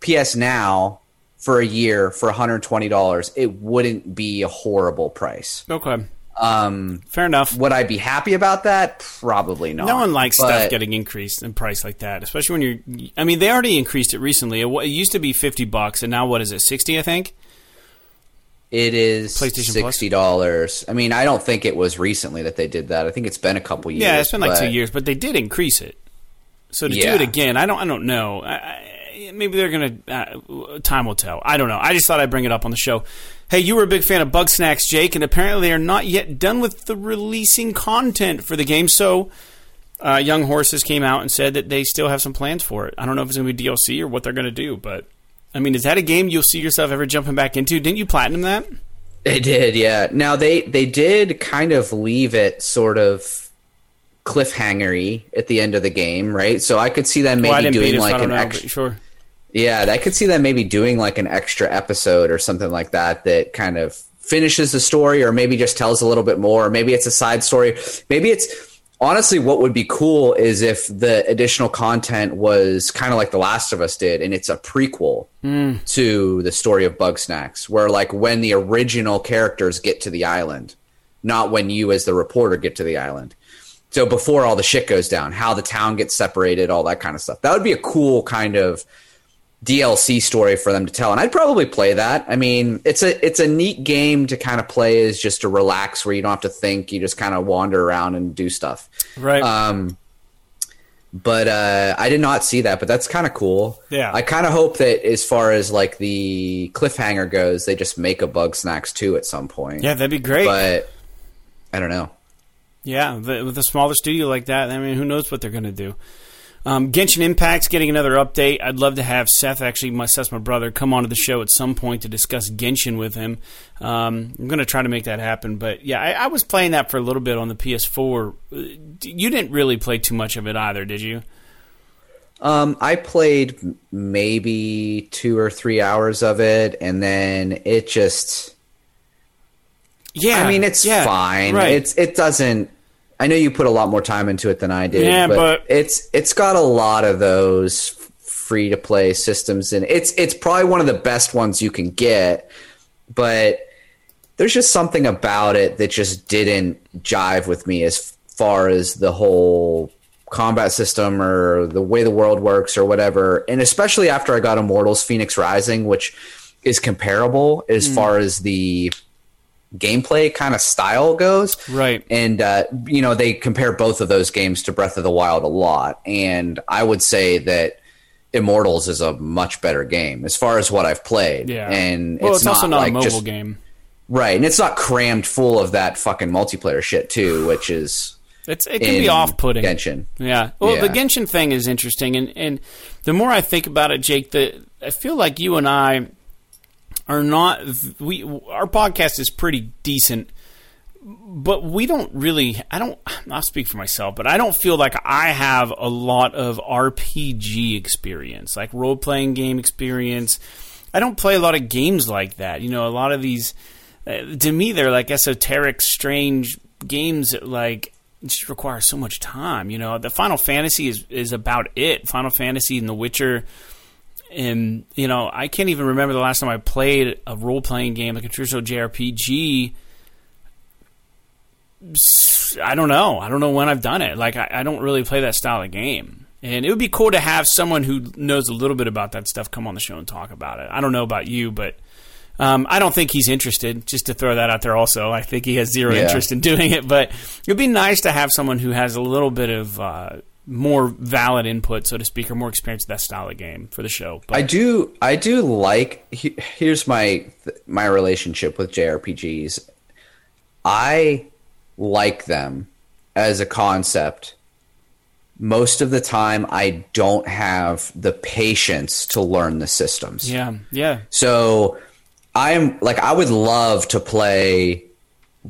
PS Now for a year for $120, it wouldn't be a horrible price. Okay. Um, Fair enough. would I be happy about that? Probably not. No one likes But- stuff getting increased in price like that, especially when you're. I mean, they already increased it recently. It, it used to be fifty bucks, and now what is it? Sixty, I think. It is PlayStation sixty dollars. I mean, I don't think it was recently that they did that. I think it's been a couple years. Yeah, it's been like two years, but they did increase it. So to do it again, I don't. I don't know. I, I, maybe they're gonna. Uh, time will tell. I don't know. I just thought I'd bring it up on the show. Hey, you were a big fan of Bugsnax, Jake, and apparently they are not yet done with the releasing content for the game. So, uh, Young Horses came out and said that they still have some plans for it. I don't know if it's going to be DLC or what they're going to do, but I mean, is that a game you'll see yourself ever jumping back into? Didn't you platinum that? They did, yeah. Now they they did kind of leave it sort of cliffhangery at the end of the game, right? So I could see them maybe well, I didn't beat doing like an know. extra. Sure. Yeah, I could see them maybe doing like an extra episode or something like that that kind of finishes the story or maybe just tells a little bit more. Or maybe it's a side story. Maybe it's honestly what would be cool is if the additional content was kind of like the last of us did and it's a prequel Mm. to the story of Bugsnax where like when the original characters get to the island not when you as the reporter get to the island. So before all the shit goes down how the town gets separated all that kind of stuff. That would be a cool kind of DLC story for them to tell, and I'd probably play that. I mean, it's a it's a neat game to kind of play as just to relax, where you don't have to think, you just kind of wander around and do stuff. Right. Um, but uh, I did not see that, but that's kind of cool. Yeah. I kind of hope that as far as like the cliffhanger goes, they just make a Bugsnax two at some point. yeah, that'd be great. but I don't know. Yeah, the, with a smaller studio like that, I mean, who knows what they're going to do. Um, Genshin Impact's getting another update. I'd love to have Seth, actually, my Seth's my brother, come onto the show at some point to discuss Genshin with him. Um, I'm going to try to make that happen. But yeah, I, I was playing that for a little bit on the PS4. Uh, You didn't really play too much of it either, did you? Um, I played maybe two or three hours of it, and then it just. Yeah, I mean, it's yeah, fine. Right. It's it doesn't. I know you put a lot more time into it than I did. Yeah, but- it's it's got a lot of those free to play systems, and it's it's probably one of the best ones you can get. But there's just something about it that just didn't jive with me as far as the whole combat system or the way the world works or whatever. And especially after I got Immortals Fenyx Rising, which is comparable as Hmm. far as the gameplay kind of style goes. Right. And, uh, you know, they compare both of those games to Breath of the Wild a lot. And I would say that Immortals is a much better game as far as what I've played. Yeah. And well, it's, it's, also not like a mobile just, game. Right. And it's not crammed full of that fucking multiplayer shit, too, which is. It's it can be off-putting. Genshin. Yeah. Well, the Genshin thing is interesting, and and the more I think about it, Jake, the I feel like you and I are not we our podcast is pretty decent, but we don't really. I don't. I'll speak for myself, but I don't feel like I have a lot of RPG experience, like role playing game experience. I don't play a lot of games like that. You know, a lot of these uh, to me they're like esoteric, strange games that like just require so much time. You know, the Final Fantasy is is about it. Final Fantasy and The Witcher. And you know, I can't even remember the last time I played a role playing game like a traditional JRPG. I don't know. I don't know when I've done it. Like I, I don't really play that style of game. And it would be cool to have someone who knows a little bit about that stuff come on the show and talk about it. I don't know about you, but um, I don't think he's interested. Just to throw that out there, also, I think he has zero Yeah. interest in doing it. But it'd be nice to have someone who has a little bit of uh, more valid input, so to speak, or more experience with that style of game for the show. But I do. I do like. he- Here's my my relationship with JRPGs. I like them as a concept. Most of the time, I don't have the patience to learn the systems. yeah, yeah, So I am like I would love to play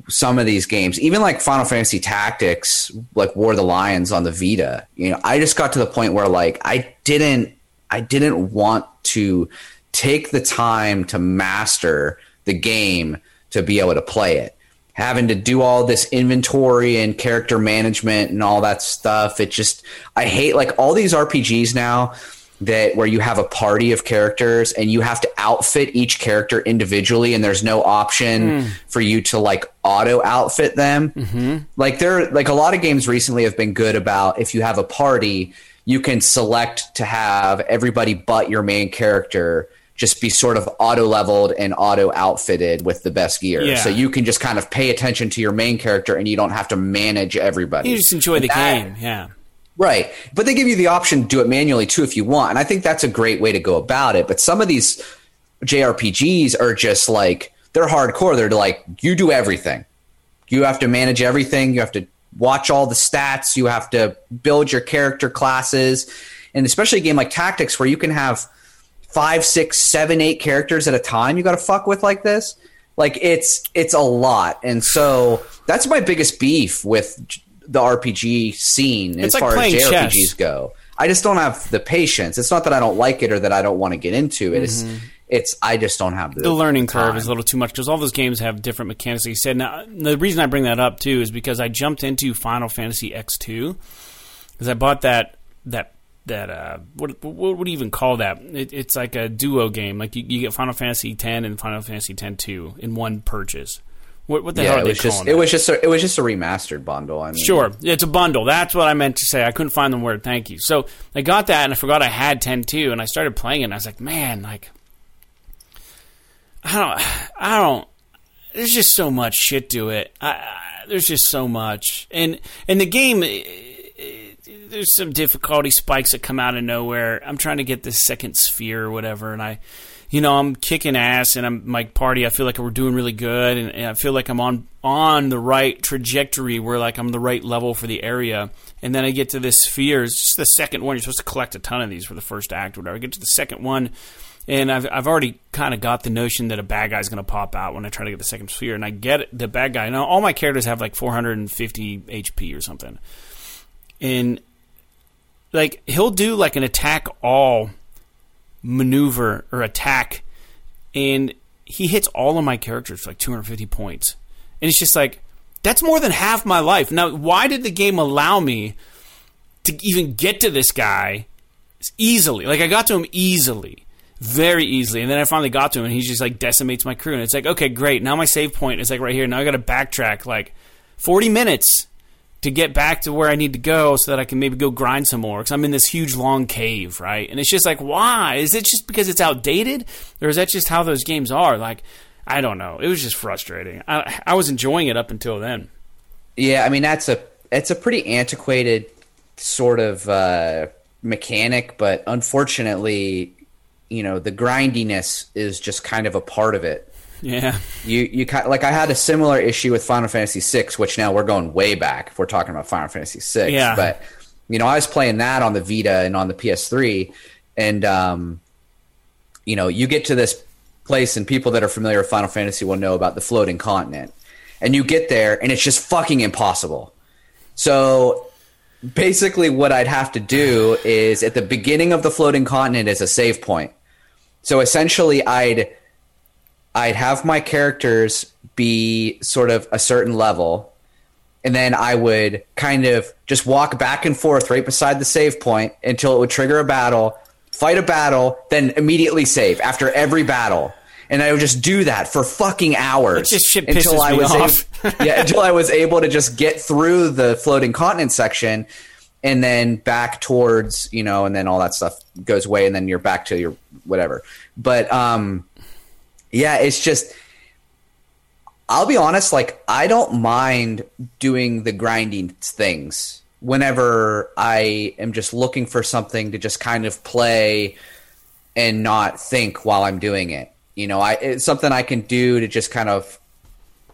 some of these games, even like Final Fantasy Tactics, like War of the Lions on the Vita. You know, I just got to the point where like I didn't I didn't want to take the time to master the game to be able to play it. Having to do all this inventory and character management and all that stuff. It just I hate like all these RPGs now that where you have a party of characters and you have to outfit each character individually and there's no option for you to like auto outfit them mm-hmm. like there like a lot of games recently have been good about if you have a party you can select to have everybody but your main character just be sort of auto leveled and auto outfitted with the best gear Yeah. so you can just kind of pay attention to your main character and you don't have to manage everybody you just enjoy the that- game. Yeah, Right. But they give you the option to do it manually too if you want. And I think that's a great way to go about it. But some of these JRPGs are just like, they're hardcore. They're like, you do everything. You have to manage everything. You have to watch all the stats. You have to build your character classes. And especially a game like Tactics where you can have five, six, seven, eight characters at a time you got to fuck with like this. Like it's it's a lot. And so that's my biggest beef with the RPG scene It's as like far as JRPGs chess. go. I just don't have the patience. It's not that I don't like it or that I don't want to get into it. It's Mm-hmm. it's I just don't have the, the learning the curve is a little too much because all those games have different mechanics. Like you said. Now, the reason I bring that up too is because I jumped into Final Fantasy X two because I bought that that that uh what what would you even call that? It, it's like a duo game. Like you, you get Final Fantasy ten and Final Fantasy ten two in one purchase. What, what the hell are it they was just calling it that? was just a, it was just a remastered bundle. I mean, Sure, it's a bundle. That's what I meant to say. I couldn't find the word. Thank you. So I got that, and I forgot I had ten two, and I started playing it. and I was like, man, like I don't, I don't. There's just so much shit to it. I, I, there's just so much, and and the game. eh, eh, There's some difficulty spikes that come out of nowhere. I'm trying to get this second sphere or whatever, and I, you know, I'm kicking ass, and I'm my party. I feel like we're doing really good, and, and I feel like I'm on on the right trajectory where like I'm the right level for the area. And then I get to this sphere. It's just the second one. You're supposed to collect a ton of these for the first act, or whatever. I get to the second one, and I've I've already kind of got the notion that a bad guy's going to pop out when I try to get the second sphere, and I get the bad guy. Now all my characters have like 450 HP or something, and like he'll do like an attack all maneuver or attack, and he hits all of my characters for like 250 points, and it's just like that's more than half my life. Now, why did the game allow me to even get to this guy easily? Like I got to him easily, very easily, and then I finally got to him, and he just like decimates my crew, and it's like okay, great. Now my save point is like right here. Now I got to backtrack like 40 minutes to get back to where I need to go so that I can maybe go grind some more because I'm in this huge long cave, right? And it's just like, why? Is it just because it's outdated, or is that just how those games are? Like, I don't know. It was just frustrating. I, I was enjoying it up until then. Yeah, I mean that's a it's a pretty antiquated sort of uh, mechanic, but unfortunately, you know, the grindiness is just kind of a part of it. Yeah, You you kind like I had a similar issue with Final Fantasy VI, which now we're going way back if we're talking about Final Fantasy VI. Yeah. But you know, I was playing that on the Vita and on the PS3, and um, you know, you get to this place, and people that are familiar with Final Fantasy will know about the floating continent, and you get there, and it's just fucking impossible. So basically, what I'd have to do is at the beginning of the floating continent is a save point. So essentially, I'd I'd have my characters be sort of a certain level, and then I would kind of just walk back and forth right beside the save point until it would trigger a battle, fight a battle, then immediately save after every battle. And I would just do that for fucking hours until I was off. able, *laughs* yeah, until I was able to just get through the floating continent section and then back towards, you know, and then all that stuff goes away and then you're back to your whatever. But um yeah, it's just I'll be honest, like I don't mind doing the grinding things whenever I am just looking for something to just kind of play and not think while I'm doing it. You know, I it's something I can do to just kind of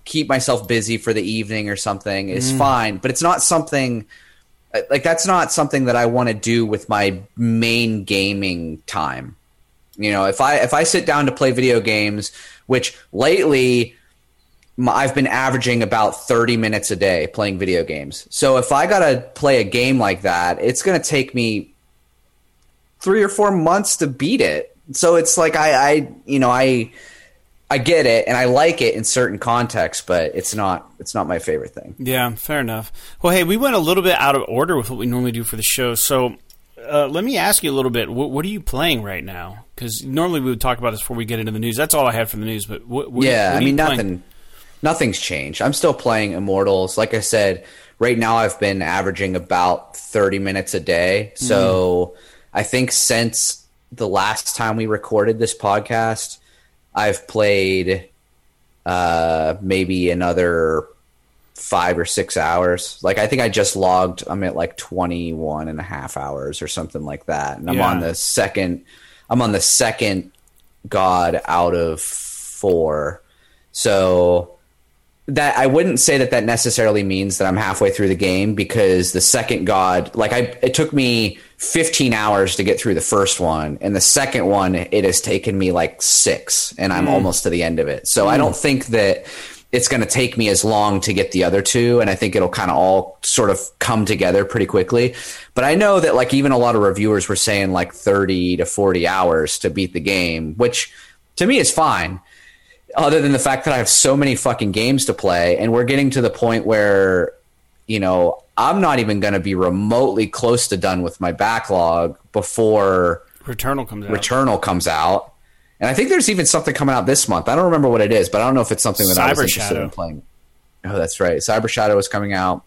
keep myself busy for the evening or something is mm. fine, but it's not something like that's not something that I want to do with my main gaming time. You know, if I if I sit down to play video games, which lately I've been averaging about 30 minutes a day playing video games. So if I got to play a game like that, it's going to take me 3 or 4 months to beat it. So it's like I I you know, I I get it and I like it in certain contexts, but it's not it's not my favorite thing. Yeah, fair enough. Well, hey, we went a little bit out of order with what we normally do for the show. So uh, let me ask you a little bit. What, what are you playing right now? Because normally we would talk about this before we get into the news. That's all I had for the news. But what, what, yeah, I mean playing? nothing nothing's changed. I'm still playing Immortals. Like I said, right now I've been averaging about 30 minutes a day. So I think since the last time we recorded this podcast, I've played uh maybe another 5 or 6 hours. Like I think I just logged I'm at like 21 and a half hours or something like that. And I'm Yeah. on the second I'm on the second god out of 4. So that I wouldn't say that that necessarily means that I'm halfway through the game because the second god, like I, it took me 15 hours to get through the first one, and the second one it has taken me like six, and I'm hmm. almost to the end of it. So I hmm. don't think that it's going to take me as long to get the other two, and I think it'll kind of all sort of come together pretty quickly. But I know that like even a lot of reviewers were saying like 30 to 40 hours to beat the game, which to me, is fine. Other than the fact that I have so many fucking games to play, and we're getting to the point where, you know, I'm not even going to be remotely close to done with my backlog before Returnal comes out. Returnal comes out. And I think there's even something coming out this month. I don't remember what it is, but I don't know if it's something that I was Cyber interested Shadow. in playing. Oh, that's right. Cyber Shadow is coming out,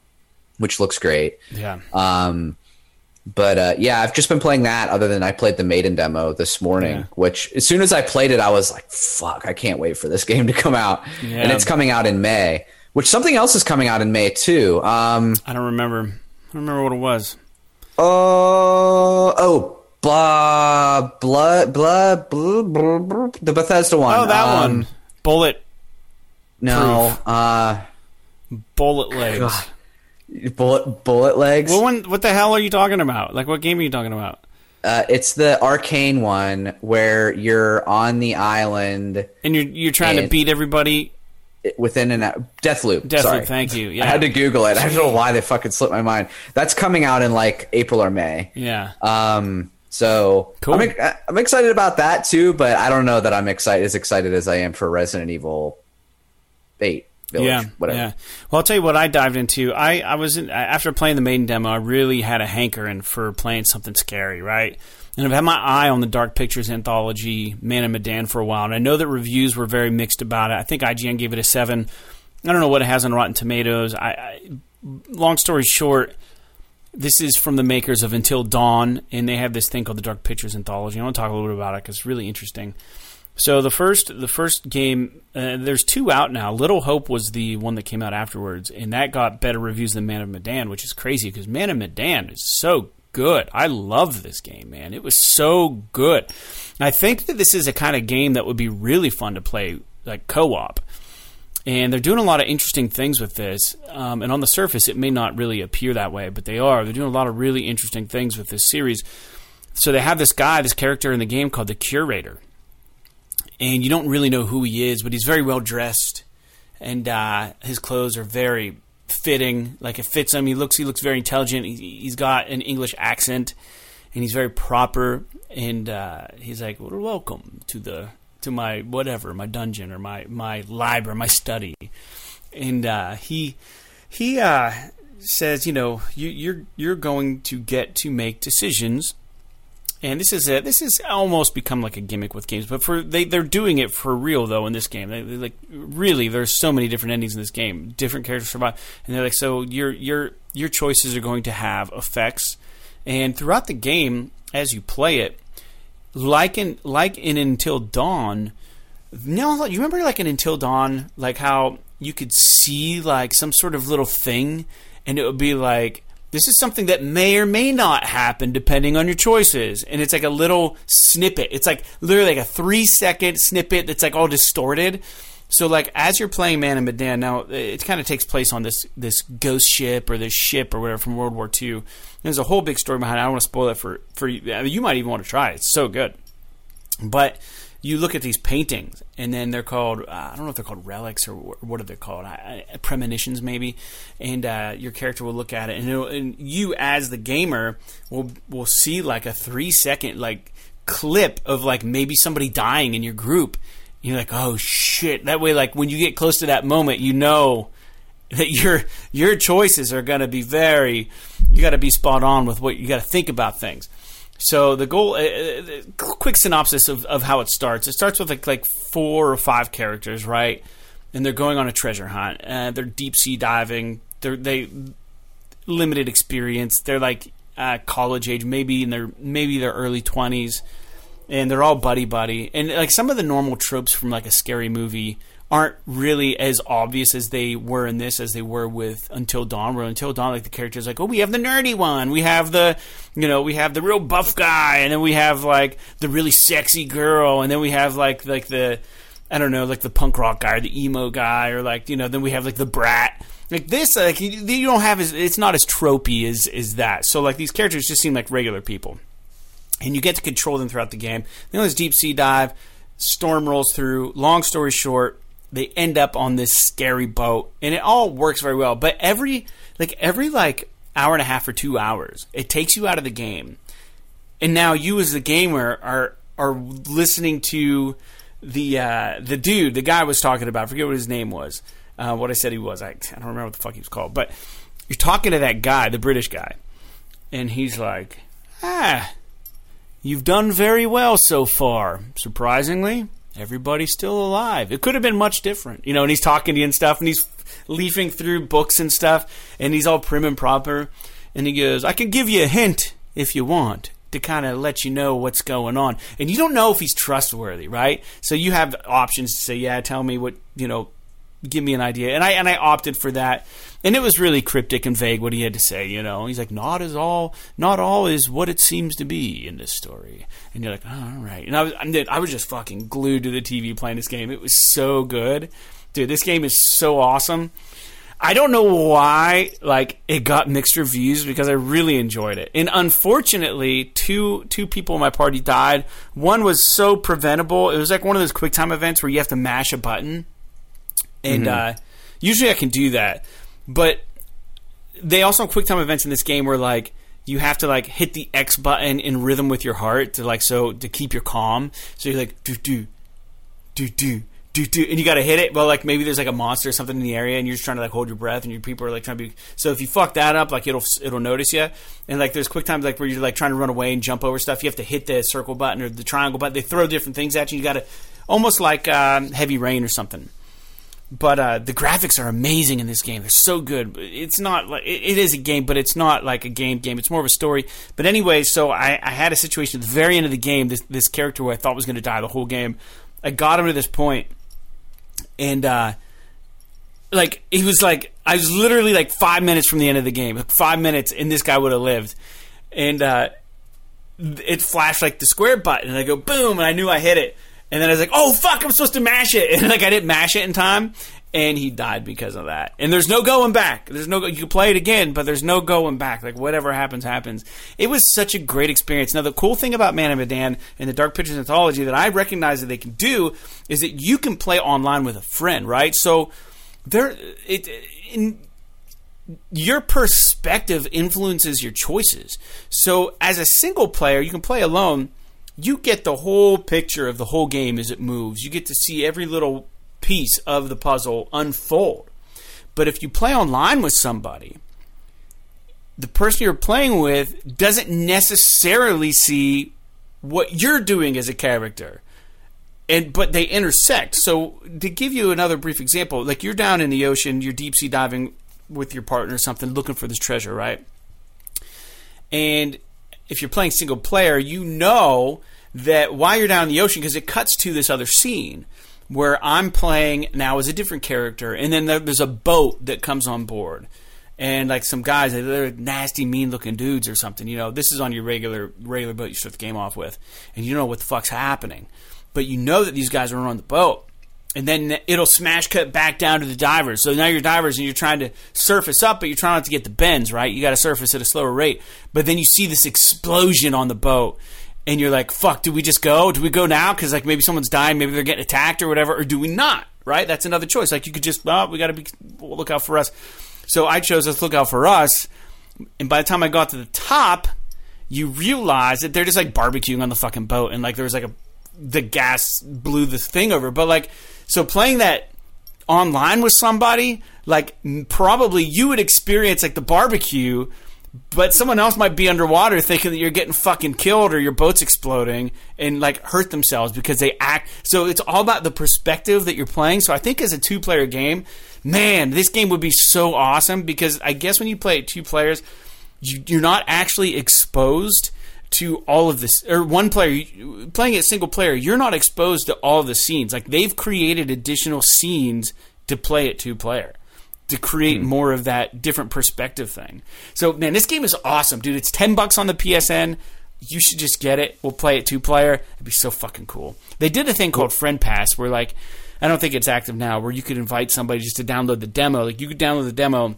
which looks great. yeah. Um, but uh, yeah, I've just been playing that. Other than I played the Maiden demo this morning, Yeah. which as soon as I played it, I was like, "Fuck, I can't wait for this *laughs* game to come out." Yeah. And it's coming out in May. Which something else is coming out in May too. Um, I don't remember. I don't remember what it was. oh, oh, blah, blood, blood, blah, blah, blah, the Bethesda one. Oh, that Um, one. Bullet. No, uh, Bullet legs. God. bullet, bullet legs. What one? What the hell are you talking about? Like, what game are you talking about? Uh, it's the Arkane one where you're on the island And you're you're trying to beat everybody. within an Deathloop. Deathloop, sorry. thank you. Yeah. I had to Google it. I don't know why they fucking slipped my mind. That's coming out in like April or May. Yeah. Um, so Cool. I'm, I'm excited about that too, but I don't know that I'm excited as excited as I am for Resident Evil Eight. Village, yeah, whatever. yeah. Well, I'll tell you what I dived into. I, I was in, after playing the maiden demo. I really had a hankering for playing something scary, right? And I've had my eye on the Dark Pictures anthology Man of Medan for a while, and I know that reviews were very mixed about it. I think IGN gave it a seven. I don't know what it has on Rotten Tomatoes. I, I long story short, this is from the makers of Until Dawn, and they have this thing called the Dark Pictures Anthology. I want to talk a little bit about it because it's really interesting. So the first the first game, uh, there's two out now. Little Hope was the one that came out afterwards, and that got better reviews than Man of Medan, which is crazy because Man of Medan is so good. I love this game, man. It was so good. And I think that this is a kind of game that would be really fun to play like co-op and they're doing a lot of interesting things with this. Um, and on the surface, it may not really appear that way, but they are. They're doing a lot of really interesting things with this series. So they have this guy, this character in the game called the Curator, and you don't really know who he is, but he's very well dressed, and uh, his clothes are very fitting. Like it fits him. He looks he looks very intelligent. He, he's got an English accent, and he's very proper. And uh, he's like, well, "Welcome to the to my whatever, my dungeon or my my library, my study." And uh, he he uh, says, "You know, you, you're you're going to get to make decisions." And this is a, this has almost become like a gimmick with games, but for they they're doing it for real though in this game. They like really, there's so many different endings in this game. Different characters survive, and they're like, so your your your choices are going to have effects, and throughout the game as you play it, like in like in Until Dawn. No, you remember like in Until Dawn, like how you could see like some sort of little thing, and it would be like this is something that may or may not happen depending on your choices, and it's like a little snippet. It's like literally like a three second snippet that's like all distorted. So like as you're playing Man of Medan, now it kind of takes place on this this ghost ship or this ship or whatever from World War II. There's a whole big story behind it. I don't want to spoil it for for you. I mean, you might even want to try it. It's so good. But you look at these paintings, and then they're called uh, I don't know if they're called relics or wh- what are they called? I, I, premonitions, maybe. And uh, your character will look at it, and, and you, as the gamer, will will see like a three second like clip of like maybe somebody dying in your group. You're like, oh shit! That way, like when you get close to that moment, you know that your your choices are going to be very. You got to be spot on with what you got to think about things. So the goal, uh, uh, quick synopsis of, of how it starts. It starts with like like four or five characters, right? And they're going on a treasure hunt. Uh, they're deep sea diving. They're they limited experience. They're like uh, college age, maybe in their maybe their early twenties, and they're all buddy buddy. And like some of the normal tropes from like a scary movie aren't really as obvious as they were in this as they were with Until Dawn. Where Until Dawn, like the characters, like oh, we have the nerdy one, we have the, you know, we have the real buff guy, and then we have like the really sexy girl, and then we have like like the, I don't know, like the punk rock guy or the emo guy, or like you know, then we have like the brat. Like this, like you, don't have as it's not as tropey as as that. So like these characters just seem like regular people, and you get to control them throughout the game. Then there's deep sea dive. Storm rolls through. Long story short, they end up on this scary boat and it all works very well but every like every like hour and a half or two hours it takes you out of the game and now you as the gamer are are listening to the uh, the dude, the guy was talking about, I forget what his name was. Uh, what I said he was, I, I don't remember what the fuck he was called. But you're talking to that guy, the British guy, and he's like, "Ah, you've done very well so far. Surprisingly, everybody's still alive. It could have been much different, you know." And he's talking to you and stuff, and he's leafing through books and stuff, and he's all prim and proper. And he goes, "I can give you a hint if you want." to kind of let you know what's going on. And you don't know if he's trustworthy, right? So you have options to say, yeah, tell me what, you know, give me an idea. And I and I opted for that. And it was really cryptic and vague what he had to say, you know. He's like, not as all not all is what it seems to be in this story. And you're like, oh, all right. And I was I was just fucking glued to the TV playing this game. It was so good. Dude, this game is so awesome. I don't know why like it got mixed reviews because I really enjoyed it. And unfortunately, two two people in my party died. One was so preventable. It was like one of those quick time events where you have to mash a button. And mm-hmm. uh, usually I can do that. But they also have quick time events in this game where like you have to like hit the X button in rhythm with your heart to like so to keep your calm. So you're like do do do do do do, and you got to hit it. Well, like maybe there's like a monster or something in the area, and you're just trying to like hold your breath, and your people are like trying to be. So if you fuck that up, like it'll it'll notice you. And like there's quick times like where you're like trying to run away and jump over stuff. You have to hit the circle button or the triangle button. They throw different things at you. You got to almost like um, heavy rain or something. But uh, the graphics are amazing in this game. They're so good. It's not like it, is a game, but it's not like a game game. It's more of a story. But anyway, so I, I had a situation at the very end of the game. This this character who I thought was going to die the whole game. I got him to this point and uh, like he was like I was literally like five minutes from the end of the game, five minutes, and this guy would have lived, and uh, it flashed like the square button, and I go boom, and I knew I hit it, and then I was like, oh fuck, I'm supposed to mash it, *laughs* and like I didn't mash it in time, and he died because of that. And there's no going back. There's no you can play it again, but there's no going back. Like whatever happens, happens. It was such a great experience. Now the cool thing about Man of Medan and the Dark Pictures anthology that I recognize that they can do is that you can play online with a friend, right? So there, it in your perspective influences your choices. So as a single player, you can play alone. You get the whole picture of the whole game as it moves. You get to see every little piece of the puzzle unfold. But if you play online with somebody, the person you're playing with doesn't necessarily see what you're doing as a character. And but they intersect. So to give you another brief example, like you're down in the ocean, you're deep sea diving with your partner or something looking for this treasure, right? And if you're playing single player, you know that while you're down in the ocean because it cuts to this other scene where I'm playing now as a different character, and then there's a boat that comes on board, and like some guys, they're nasty, mean-looking dudes or something. You know, this is on your regular regular boat you start the game off with, and you know what the fuck's happening, but you know that these guys are on the boat. And then it'll smash cut back down to the divers. So now you're divers and you're trying to surface up, but you're trying not to get the bends, right? You got to surface at a slower rate. But then you see this explosion on the boat and you're like, fuck, do we just go? Do we go now? Because like maybe someone's dying, maybe they're getting attacked or whatever, or do we not? Right? That's another choice. Like you could just, well, we got to be look out for us. So I chose let's look out for us. And by the time I got to the top, you realize that they're just like barbecuing on the fucking boat, and like there was like a the gas blew the thing over. But like, so playing that online with somebody, like probably you would experience like the barbecue but someone else might be underwater thinking that you're getting fucking killed or your boat's exploding and like hurt themselves because they act. So it's all about the perspective that you're playing. So i think as a two player game man this game would be so awesome because i guess when you play it two players you, you're not actually exposed to all of this or one player playing it single player you're not exposed to all the scenes like they've created additional scenes to play it two player to create hmm. more of that different perspective thing. So man, this game is awesome, dude. It's ten bucks on the PSN. You should just get it. We'll play it two player. It'd be so fucking cool. They did a thing called Friend Pass where like I don't think it's active now, where you could invite somebody just to download the demo. Like you could download the demo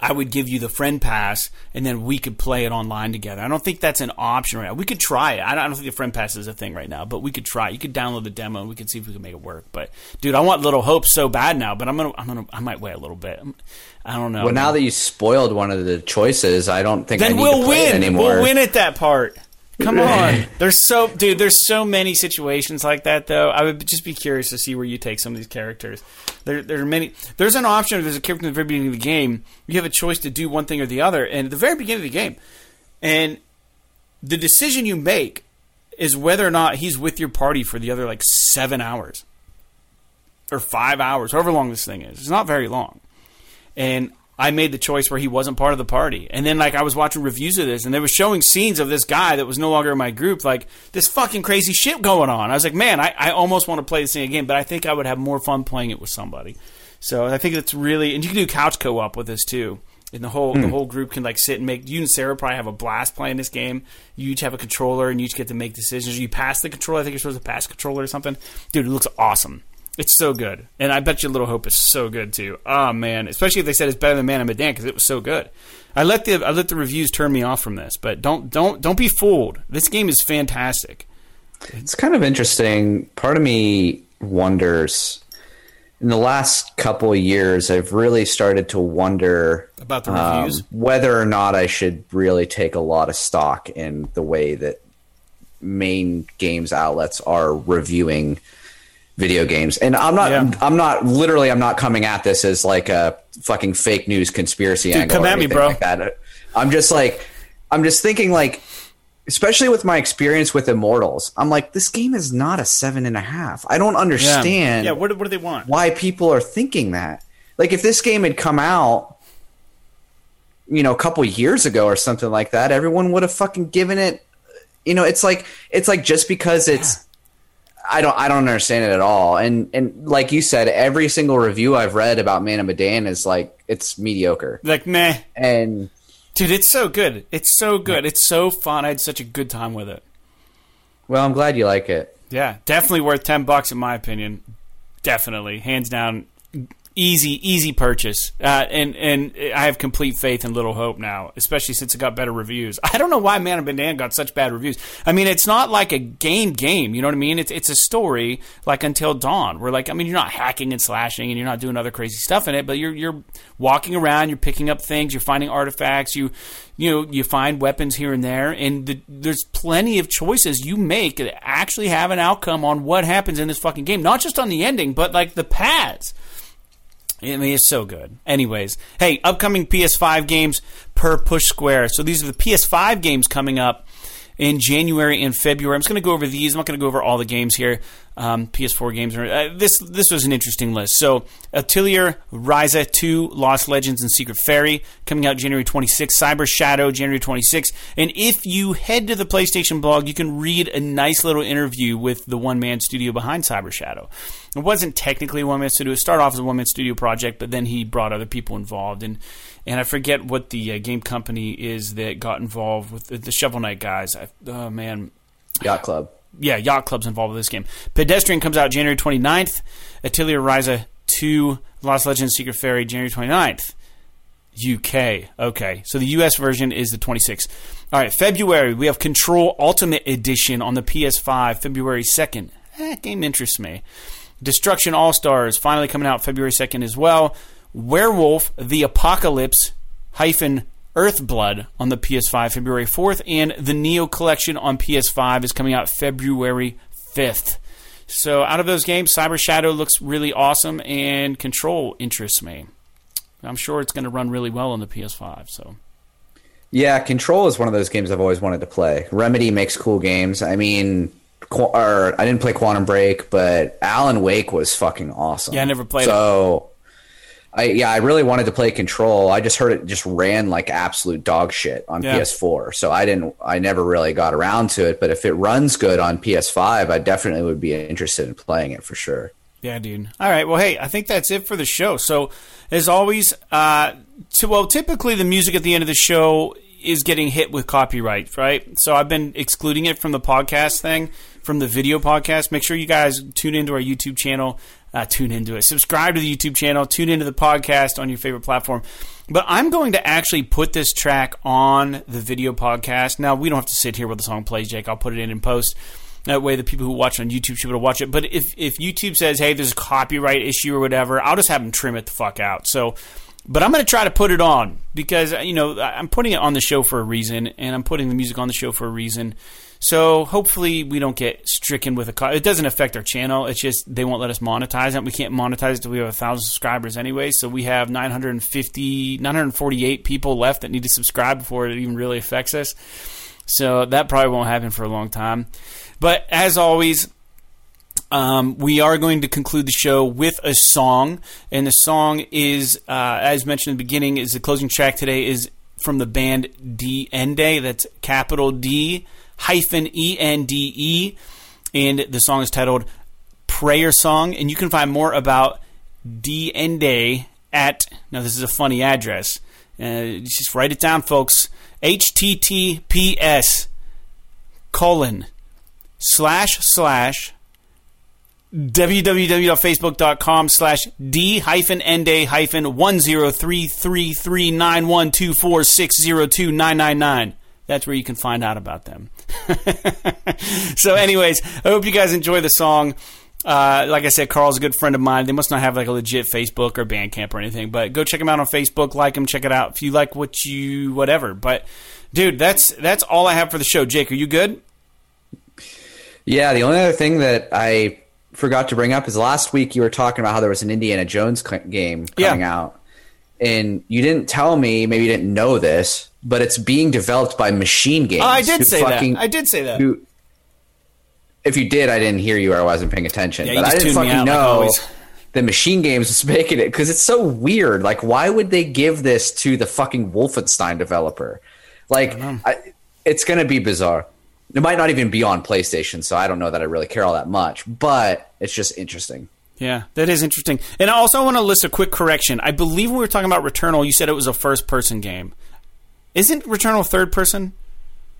I would give you the friend pass, and then we could play it online together. I don't think that's an option right now. We could try it. I don't, think the friend pass is a thing right now, but we could try. You could download the demo, and we could see if we can make it work. But dude, I want Little Hope so bad now. But I'm gonna, I'm gonna, I might wait a little bit. I don't know. Well, now that you spoiled one of the choices, I don't think then I we'll win anymore. We'll win at that part Come on. *laughs* There's so dude, there's so many situations like that though. I would just be curious to see where you take some of these characters. There there are many there's an option if there's a character in the very beginning of the game, you have a choice to do one thing or the other. And at the very beginning of the game, and the decision you make is whether or not he's with your party for the other like seven hours. Or five hours, however long this thing is. It's not very long. And I made the choice where he wasn't part of the party. And then like I was watching reviews of this and they were showing scenes of this guy that was no longer in my group, like this fucking crazy shit going on. I was like, man, I, I almost want to play this thing again, but I think I would have more fun playing it with somebody. So I think it's really and you can do couch co op with this too. And the whole the hmm. whole group can like sit and make you and Sarah probably have a blast playing this game. You each have a controller and you each get to make decisions. You pass the controller, I think you're supposed to pass controller or something. Dude, it looks awesome. It's so good, and I bet you Little Hope is so good too. Oh man, especially if they said it's better than Man of Medan because it was so good. I let the I let the reviews turn me off from this, but don't don't don't be fooled. This game is fantastic. It's kind of interesting. Part of me wonders. In the last couple of years, I've really started to wonder About the um, reviews? whether or not I should really take a lot of stock in the way that main games outlets are reviewing video games. And I'm not Yeah. I'm not literally I'm not coming at this as like a fucking fake news conspiracy Dude, angle come at me, bro. like that. I'm just like I'm just thinking like especially with my experience with Immortals, I'm like, this game is not a seven and a half. I don't Yeah. understand Yeah, what, what do they want? why people are thinking that. Like if this game had come out, you know, a couple years ago or something like that, everyone would have fucking given it. You know, it's like it's like just because it's. I don't. I don't understand it at all. And and like you said, every single review I've read about Man of Medan is like it's mediocre. Like meh, And dude, it's so good. It's so good. It's so fun. I had such a good time with it. well, I'm glad you like it. Yeah, definitely worth ten bucks in my opinion. Definitely, hands down, easy, easy purchase. Uh, and and I have complete faith in Little Hope now, especially since it got better reviews. *laughs* I don't know why Man of Medan got such bad reviews. I mean, it's not like a game game. You know what I mean? It's it's a story like Until Dawn, where like I mean, you're not hacking and slashing, and you're not doing other crazy stuff in it, but you're you're walking around, you're picking up things, you're finding artifacts, you you know you find weapons here and there, and the, there's plenty of choices you make that actually have an outcome on what happens in this fucking game, not just on the ending, but like the paths. I mean, it's so good. Anyways, hey, upcoming PS5 games per Push Square. So these are the PS5 games coming up in January and February. I'm just going to go over these. I'm not going to go over all the games here. Um, PS4 games. Uh, this this was an interesting list. So Atelier Ryza 2, Lost Legends and Secret Fairy coming out January 26th. Cyber Shadow January 26th. And if you head to the PlayStation blog, you can read a nice little interview with the one man studio behind Cyber Shadow. It wasn't technically a one man studio. It started off as a one man studio project, but then he brought other people involved. And and I forget what the uh, game company is that got involved with the, the Shovel Knight guys. I, oh man, Yacht Club. Yeah, Yacht Club's involved with this game. Pedestrian comes out January 29th. Atelier Ryza 2, Lost Legends Secret Fairy, January 29th. UK. Okay. So the US version is the 26th. All right. February, we have Control Ultimate Edition on the PS5, February 2nd. That eh, game interests me. Destruction All Stars, finally coming out February 2nd as well. Werewolf, The Apocalypse, hyphen Earthblood on the PS5 February 4th, and the Nioh Collection on PS5 is coming out February 5th. So, out of those games, Cyber Shadow looks really awesome, and Control interests me. I'm sure it's going to run really well on the PS5. So, Yeah, Control is one of those games I've always wanted to play. Remedy makes cool games. I mean, or I didn't play Quantum Break, but Alan Wake was fucking awesome. Yeah, I never played it. I yeah, I really wanted to play Control. I just heard it just ran like absolute dog shit on Yeah. PS4. So I didn't. I never really got around to it. But if it runs good on PS5, I definitely would be interested in playing it for sure. Yeah, dude. All right. Well, hey, I think that's it for the show. So, as always, uh, to, well, typically the music at the end of the show is getting hit with copyright, right? So I've been excluding it from the podcast thing, from the video podcast. Make sure you guys tune into our YouTube channel. Uh, tune into it. Subscribe to the YouTube channel. Tune into the podcast on your favorite platform. But I'm going to actually put this track on the video podcast. Now, we don't have to sit here while the song plays, Jake. I'll put it in and post. That way, the people who watch on YouTube should be able to watch it. But if, if YouTube says, hey, there's a copyright issue or whatever, I'll just have them trim it the fuck out. So but I'm going to try to put it on because you know I'm putting it on the show for a reason, and I'm putting the music on the show for a reason. So hopefully we don't get stricken with a it doesn't affect our channel. It's just they won't let us monetize it. We can't monetize it until we have a thousand subscribers anyway. So we have 950, 948 people left that need to subscribe before it even really affects us. So that probably won't happen for a long time. But as always, um, we are going to conclude the show with a song, and the song is, uh, as mentioned in the beginning, is the closing track today is from the band D Ende. That's capital D hyphen E N D E, and the song is titled "Prayer Song." And you can find more about D Ende at now. This is a funny address. Uh, just write it down, folks. HTTPS colon slash slash www.facebook.com slash d hyphen ende hyphen one zero three three three nine one two four six zero two nine nine nine. That's where you can find out about them. *laughs* so, anyways, I hope you guys enjoy the song. Uh, like I said, Carl's a good friend of mine. They must not have like a legit Facebook or Bandcamp or anything, but go check them out on Facebook. Like them, check it out if you like what you whatever. But dude, that's that's all I have for the show. Jake, are you good? Yeah, the only other thing that I forgot to bring up is last week you were talking about how there was an Indiana Jones game coming Yeah. out, and you didn't tell me. Maybe you didn't know this, but it's being developed by Machine Games. Oh, I did say fucking- that. I did say that. who- if you did, I didn't hear you or I wasn't paying attention. Yeah, but I didn't fucking out, know always. the Machine Games was *laughs* making it because it's so weird. Like, why would they give this to the fucking Wolfenstein developer? Like, I it's going to be bizarre. It might not even be on PlayStation, so I don't know that I really care all that much. But it's just interesting. Yeah, that is interesting. And I also want to list a quick correction. I believe when we were talking about Returnal, you said it was a first person game. Isn't Returnal third person?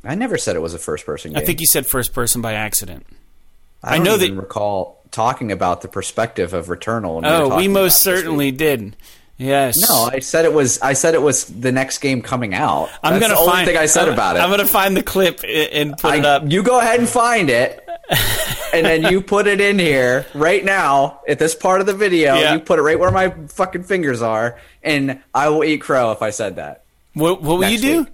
I never said it was a first-person game. I think you said first person by accident. I, I know that- recall talking about the perspective of Returnal. when Oh, we talking most about it this certainly did. Yes. No, I said it was. I said it was the next game coming out. I'm That's gonna the only find. thing I said I'm, about it. I'm gonna find the clip and put it up. You go ahead and find it, and then you put it in here right now at this part of the video. Yeah. You put it right where my fucking fingers are, and I will eat crow if I said that. What, what will you do? week.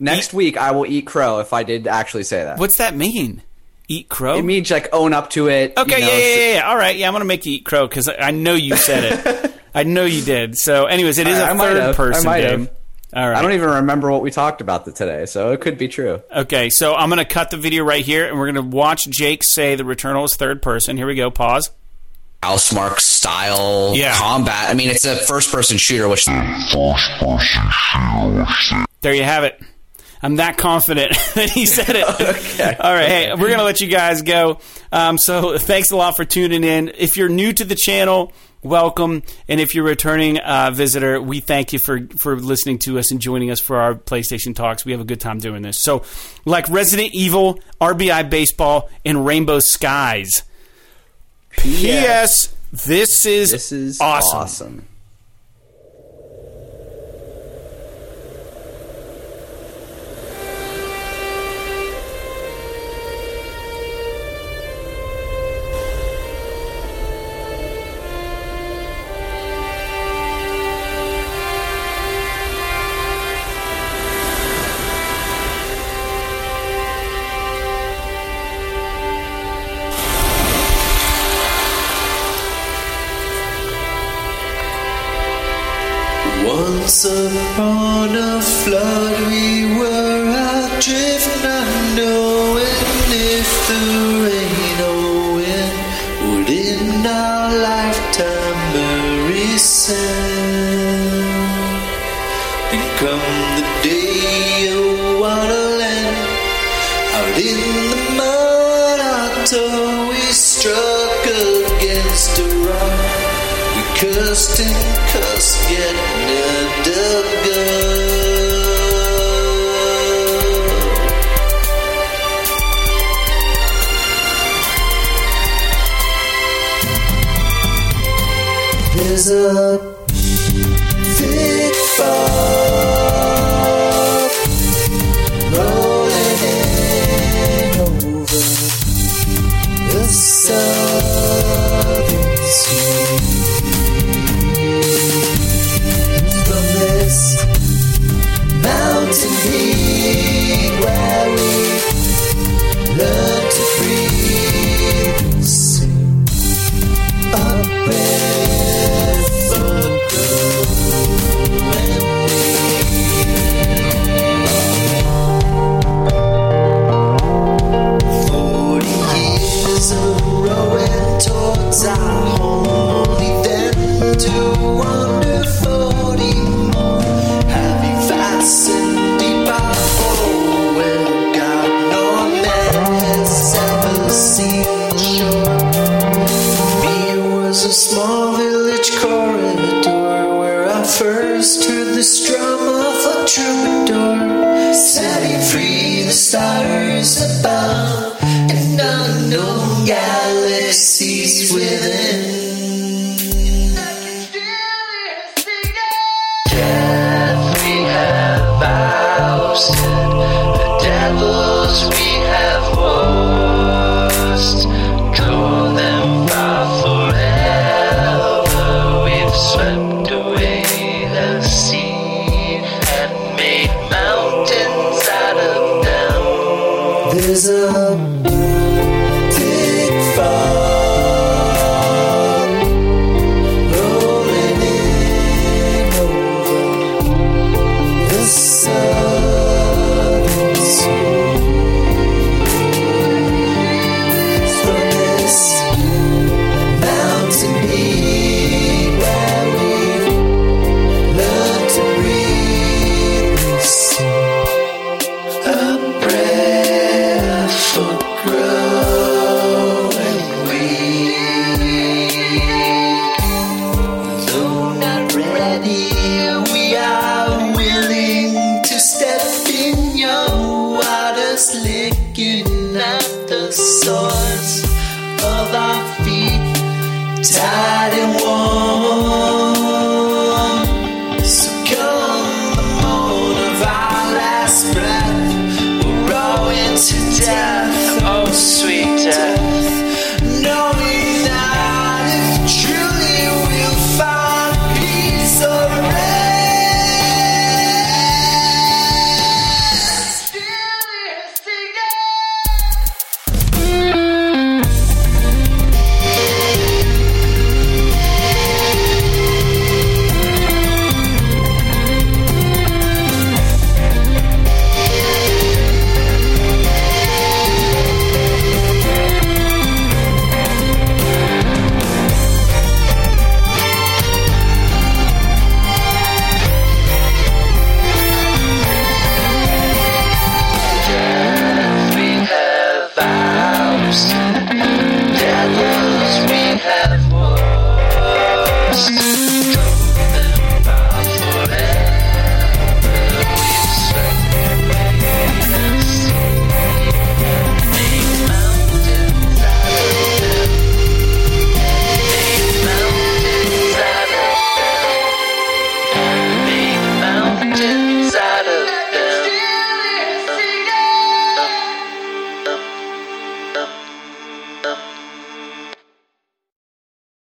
Next week, I will eat crow if I did actually say that. What's that mean? Eat crow? It means like own up to it. okay, you know, yeah, yeah, yeah, yeah. All right, yeah. I'm gonna make you eat crow because I know you said it. *laughs* I know you did. So, anyways, it is I- a I third person have. All right. I don't even remember what we talked about today, so it could be true. Okay, so I'm going to cut the video right here, and we're going to watch Jake say the Returnal is third person. Here we go. Pause. Housemarque style Yeah. combat. I mean, it's a first person shooter, which There you have it. I'm that confident *laughs* that he said it. *laughs* Okay. All right, hey, we're going to let you guys go. Um, so thanks a lot for tuning in. If you're new to the channel, welcome. And if you're a returning uh, visitor, we thank you for, for listening to us and joining us for our PlayStation Talks. We have a good time doing this. So, like Resident Evil, RBI Baseball, and Rainbow Skies. P.S. This is, This is awesome. awesome. Once upon a flood, we were adrift, And cussed, yet never. There's a